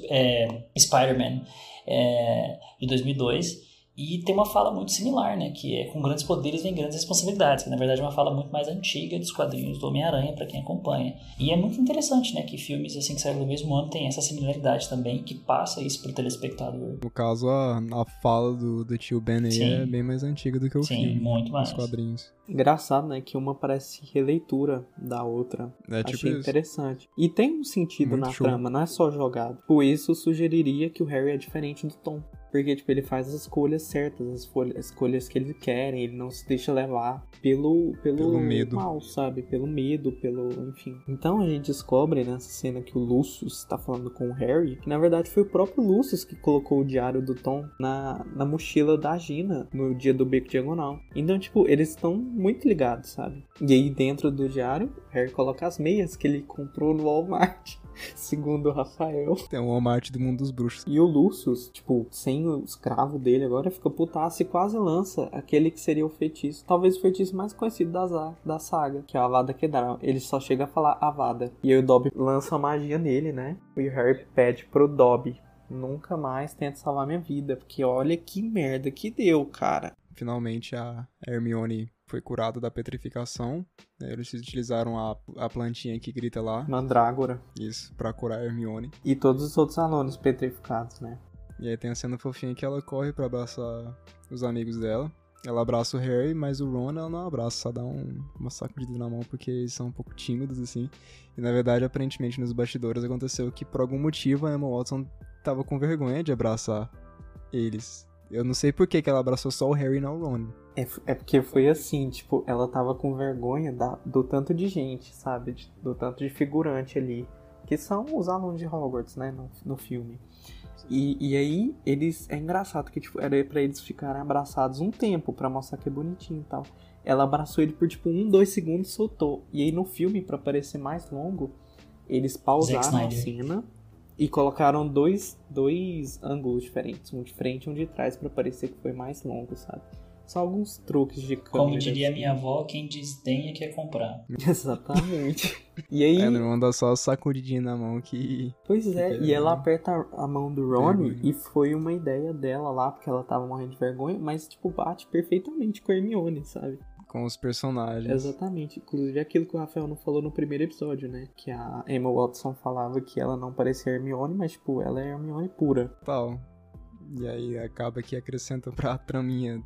Speaker 1: é Spider-Man, é, de 2002. E tem uma fala muito similar, né? Que é com grandes poderes vem grandes responsabilidades, que na verdade é uma fala muito mais antiga dos quadrinhos do Homem-Aranha, para quem acompanha. E é muito interessante, né? Que filmes assim que saíram do mesmo ano têm essa similaridade também, que passa isso pro telespectador.
Speaker 2: No caso, a, a fala do, do tio Ben aí
Speaker 1: Sim.
Speaker 2: é bem mais antiga do que o
Speaker 1: Sim,
Speaker 2: filme.
Speaker 1: muito mais.
Speaker 2: Os quadrinhos.
Speaker 3: Engraçado, né? Que uma parece releitura da outra.
Speaker 2: É tipo
Speaker 3: Achei
Speaker 2: isso.
Speaker 3: interessante. E tem um sentido
Speaker 2: Muito
Speaker 3: na
Speaker 2: show.
Speaker 3: trama, não é só jogado. Por isso, sugeriria que o Harry é diferente do Tom. Porque, tipo, ele faz as escolhas certas, as escolhas que ele quer, ele não se deixa levar pelo, pelo,
Speaker 2: Pelo medo.
Speaker 3: mal, sabe? Pelo medo, pelo. enfim. Então a gente descobre nessa cena que o Lucius tá falando com o Harry, que na verdade foi o próprio Lucius que colocou o diário do Tom na, na mochila da Gina no dia do beco diagonal. Então, tipo, eles estão muito ligados, sabe? E aí, dentro do diário, o Harry coloca as meias que ele comprou no Walmart. Segundo o Rafael.
Speaker 2: Tem o Walmart do mundo dos bruxos.
Speaker 3: E o Lucius, tipo, sem o escravo dele agora, fica putaço e quase lança aquele que seria o feitiço. Talvez o feitiço mais conhecido da, da saga, que é a Avada Kedavra. Ele só chega a falar Avada. E aí o Dobby lança a magia nele, né? E o Harry pede pro Dobby. Nunca mais tenta salvar minha vida, porque olha que merda que deu, cara.
Speaker 2: Finalmente a Hermione foi curada da petrificação. né, Eles utilizaram a, a plantinha que grita lá,
Speaker 3: Mandrágora.
Speaker 2: isso, pra curar a Hermione.
Speaker 3: E todos os outros alunos petrificados, né?
Speaker 2: E aí tem a cena fofinha que ela corre pra abraçar os amigos dela. Ela abraça o Harry, mas o Ron ela não abraça, só dá um, uma sacudida na mão porque eles são um pouco tímidos, assim. E na verdade, aparentemente, nos bastidores aconteceu que por algum motivo a Emma Watson tava com vergonha de abraçar eles. Eu não sei por que, que ela abraçou só o Harry e não o Ron.
Speaker 3: É, é porque foi assim, tipo, ela tava com vergonha da- do tanto de gente, sabe? Do tanto de figurante ali. Que são os alunos de Hogwarts, né? No, no filme. E, e aí, eles. É engraçado que, tipo, era pra eles ficarem abraçados um tempo pra mostrar que é bonitinho e tal. Ela abraçou ele por, tipo, um, dois segundos e soltou. E aí, no filme, pra parecer mais longo, eles pausaram a cena e colocaram dois, dois ângulos diferentes, um de frente e um de trás, pra parecer que foi mais longo, sabe? São alguns truques de câmera.
Speaker 1: Como diria
Speaker 3: assim.
Speaker 1: minha avó, quem desdenha quer comprar.
Speaker 3: Exatamente. E aí,
Speaker 2: É, não dá só a sacudidinha na mão que.
Speaker 3: pois é, e ela aperta a mão do Ron
Speaker 2: Vergonha.
Speaker 3: e foi uma ideia dela lá, porque ela tava morrendo de vergonha, mas, tipo, bate perfeitamente com a Hermione, sabe?
Speaker 2: com os personagens.
Speaker 3: Exatamente. Inclusive aquilo que o Rafael não falou no primeiro episódio, né? Que a Emma Watson falava que ela não parecia Hermione, mas, tipo, ela é Hermione pura.
Speaker 2: Tal. E aí acaba que acrescenta pra traminha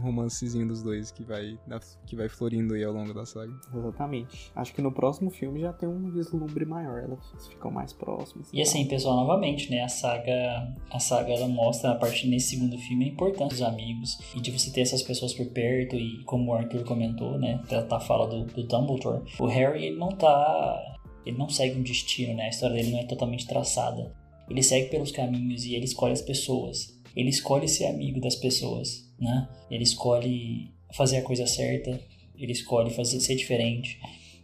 Speaker 2: romancezinho dos dois que vai, que vai florindo aí ao longo da saga.
Speaker 3: Exatamente. Acho que no próximo filme já tem um vislumbre maior, elas ficam mais próximas.
Speaker 1: E assim, pessoal, novamente, né, a saga, a saga ela mostra a partir nesse segundo filme a importância dos amigos e de você ter essas pessoas por perto e como o Arthur comentou, né, tratar a fala do, do Dumbledore, o Harry ele não tá, ele não segue um destino, né, a história dele não é totalmente traçada. Ele segue pelos caminhos e ele escolhe as pessoas. Ele escolhe ser amigo das pessoas, né? Ele escolhe fazer a coisa certa, ele escolhe fazer ser diferente.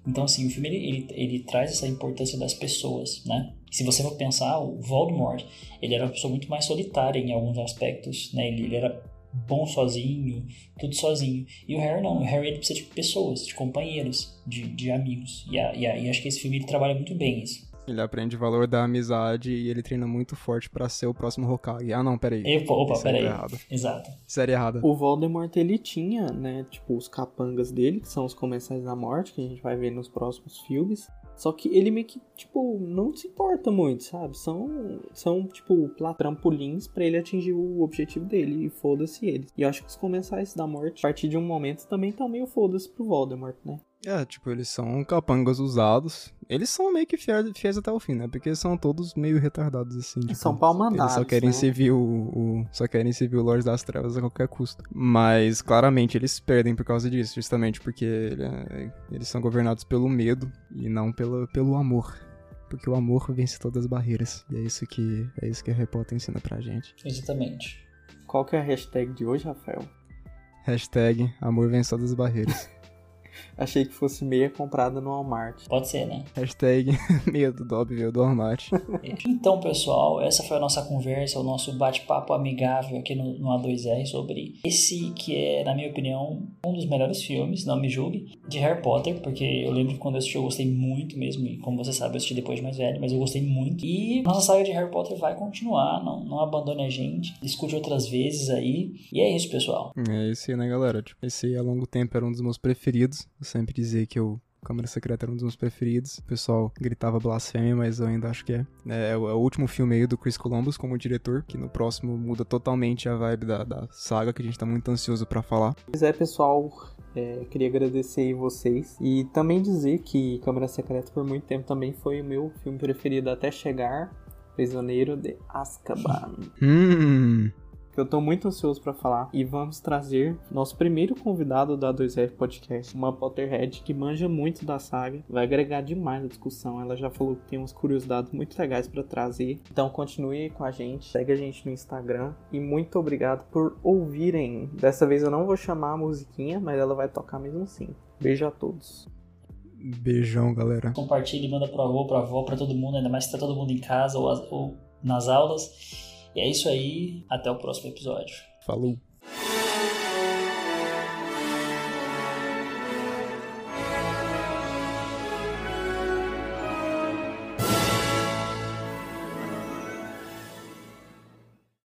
Speaker 1: Então, assim, o filme ele, ele, ele traz essa importância das pessoas, né? Se você for pensar, o Voldemort, ele era uma pessoa muito mais solitária em alguns aspectos, né? Ele, ele era bom sozinho, tudo sozinho. E o Harry não, o Harry ele precisa de pessoas, de companheiros, de, de amigos. E, a, e, a, e acho que esse filme ele trabalha muito bem isso.
Speaker 2: Ele aprende o valor da amizade e ele treina muito forte pra ser o próximo Hokage. Ah, não, peraí.
Speaker 1: Epa, opa,
Speaker 2: Série
Speaker 1: peraí.
Speaker 2: errada.
Speaker 1: Exato.
Speaker 2: Série errada.
Speaker 3: O Voldemort, ele tinha, né, tipo, os capangas dele, que são os comensais da morte, que a gente vai ver nos próximos filmes. Só que ele meio que, tipo, não se importa muito, sabe? São, são tipo, trampolins pra ele atingir o objetivo dele e foda-se ele. E eu acho que os comensais da morte, a partir de um momento, também tá meio foda-se pro Voldemort, né?
Speaker 2: É, tipo, eles são capangas usados. Eles são meio que fiéis, fiéis até o fim, né? Porque são todos meio retardados, assim. Tipo,
Speaker 3: São pau
Speaker 2: Eles só querem
Speaker 3: né?
Speaker 2: servir o, o- Só querem servir o Lorde das Trevas a qualquer custo. Mas, claramente, eles perdem por causa disso, justamente porque ele- eles são governados pelo medo e não pelo, pelo amor. Porque o amor vence todas as barreiras. E é isso que, é isso que a Harry Potter ensina pra gente.
Speaker 1: Exatamente.
Speaker 3: Qual que é a hashtag de hoje, Rafael?
Speaker 2: Hashtag amor venceu das barreiras.
Speaker 3: Achei que fosse meia comprada no Walmart.
Speaker 1: Pode ser, né?
Speaker 2: Hashtag medo do óbvio do Walmart.
Speaker 1: Então, pessoal, essa foi a nossa conversa, o nosso bate-papo amigável aqui no, no, A2R sobre esse que é, na minha opinião, um dos melhores filmes, não me julgue, de Harry Potter, porque eu lembro que quando eu assisti eu gostei muito mesmo, e como você sabe, eu assisti depois de mais velho, mas eu gostei muito. E nossa saga de Harry Potter vai continuar, não, não abandone a gente, escute outras vezes aí. E é isso, pessoal.
Speaker 2: É isso aí, né, galera? Tipo, esse há longo tempo era um dos meus preferidos. Eu sempre dizer que eu Câmara Secreta era um dos meus preferidos. O pessoal gritava blasfêmia, mas eu ainda acho que é. É, é o é último filme aí do Chris Columbus como diretor, que no próximo muda totalmente a vibe da, da saga, que a gente tá muito ansioso para falar.
Speaker 3: Pois é, pessoal. É, queria agradecer vocês e também dizer que Câmara Secreta por muito tempo também foi o meu filme preferido até chegar Prisioneiro de Azkaban.
Speaker 2: Hum
Speaker 3: que eu tô muito ansioso para falar. E vamos trazer nosso primeiro convidado da 2R Podcast, uma Potterhead que manja muito da saga, vai agregar demais na discussão. Ela já falou que tem umas curiosidades muito legais para trazer. Então continue com a gente, segue a gente no Instagram e muito obrigado por ouvirem. Dessa vez eu não vou chamar a musiquinha, mas ela vai tocar mesmo assim. Beijo a todos.
Speaker 2: Beijão, galera.
Speaker 1: Compartilhe, manda pro avô, pro avó, pra todo mundo, ainda mais se tá todo mundo em casa ou, ou nas aulas. E é isso aí, até o próximo episódio.
Speaker 2: Falou!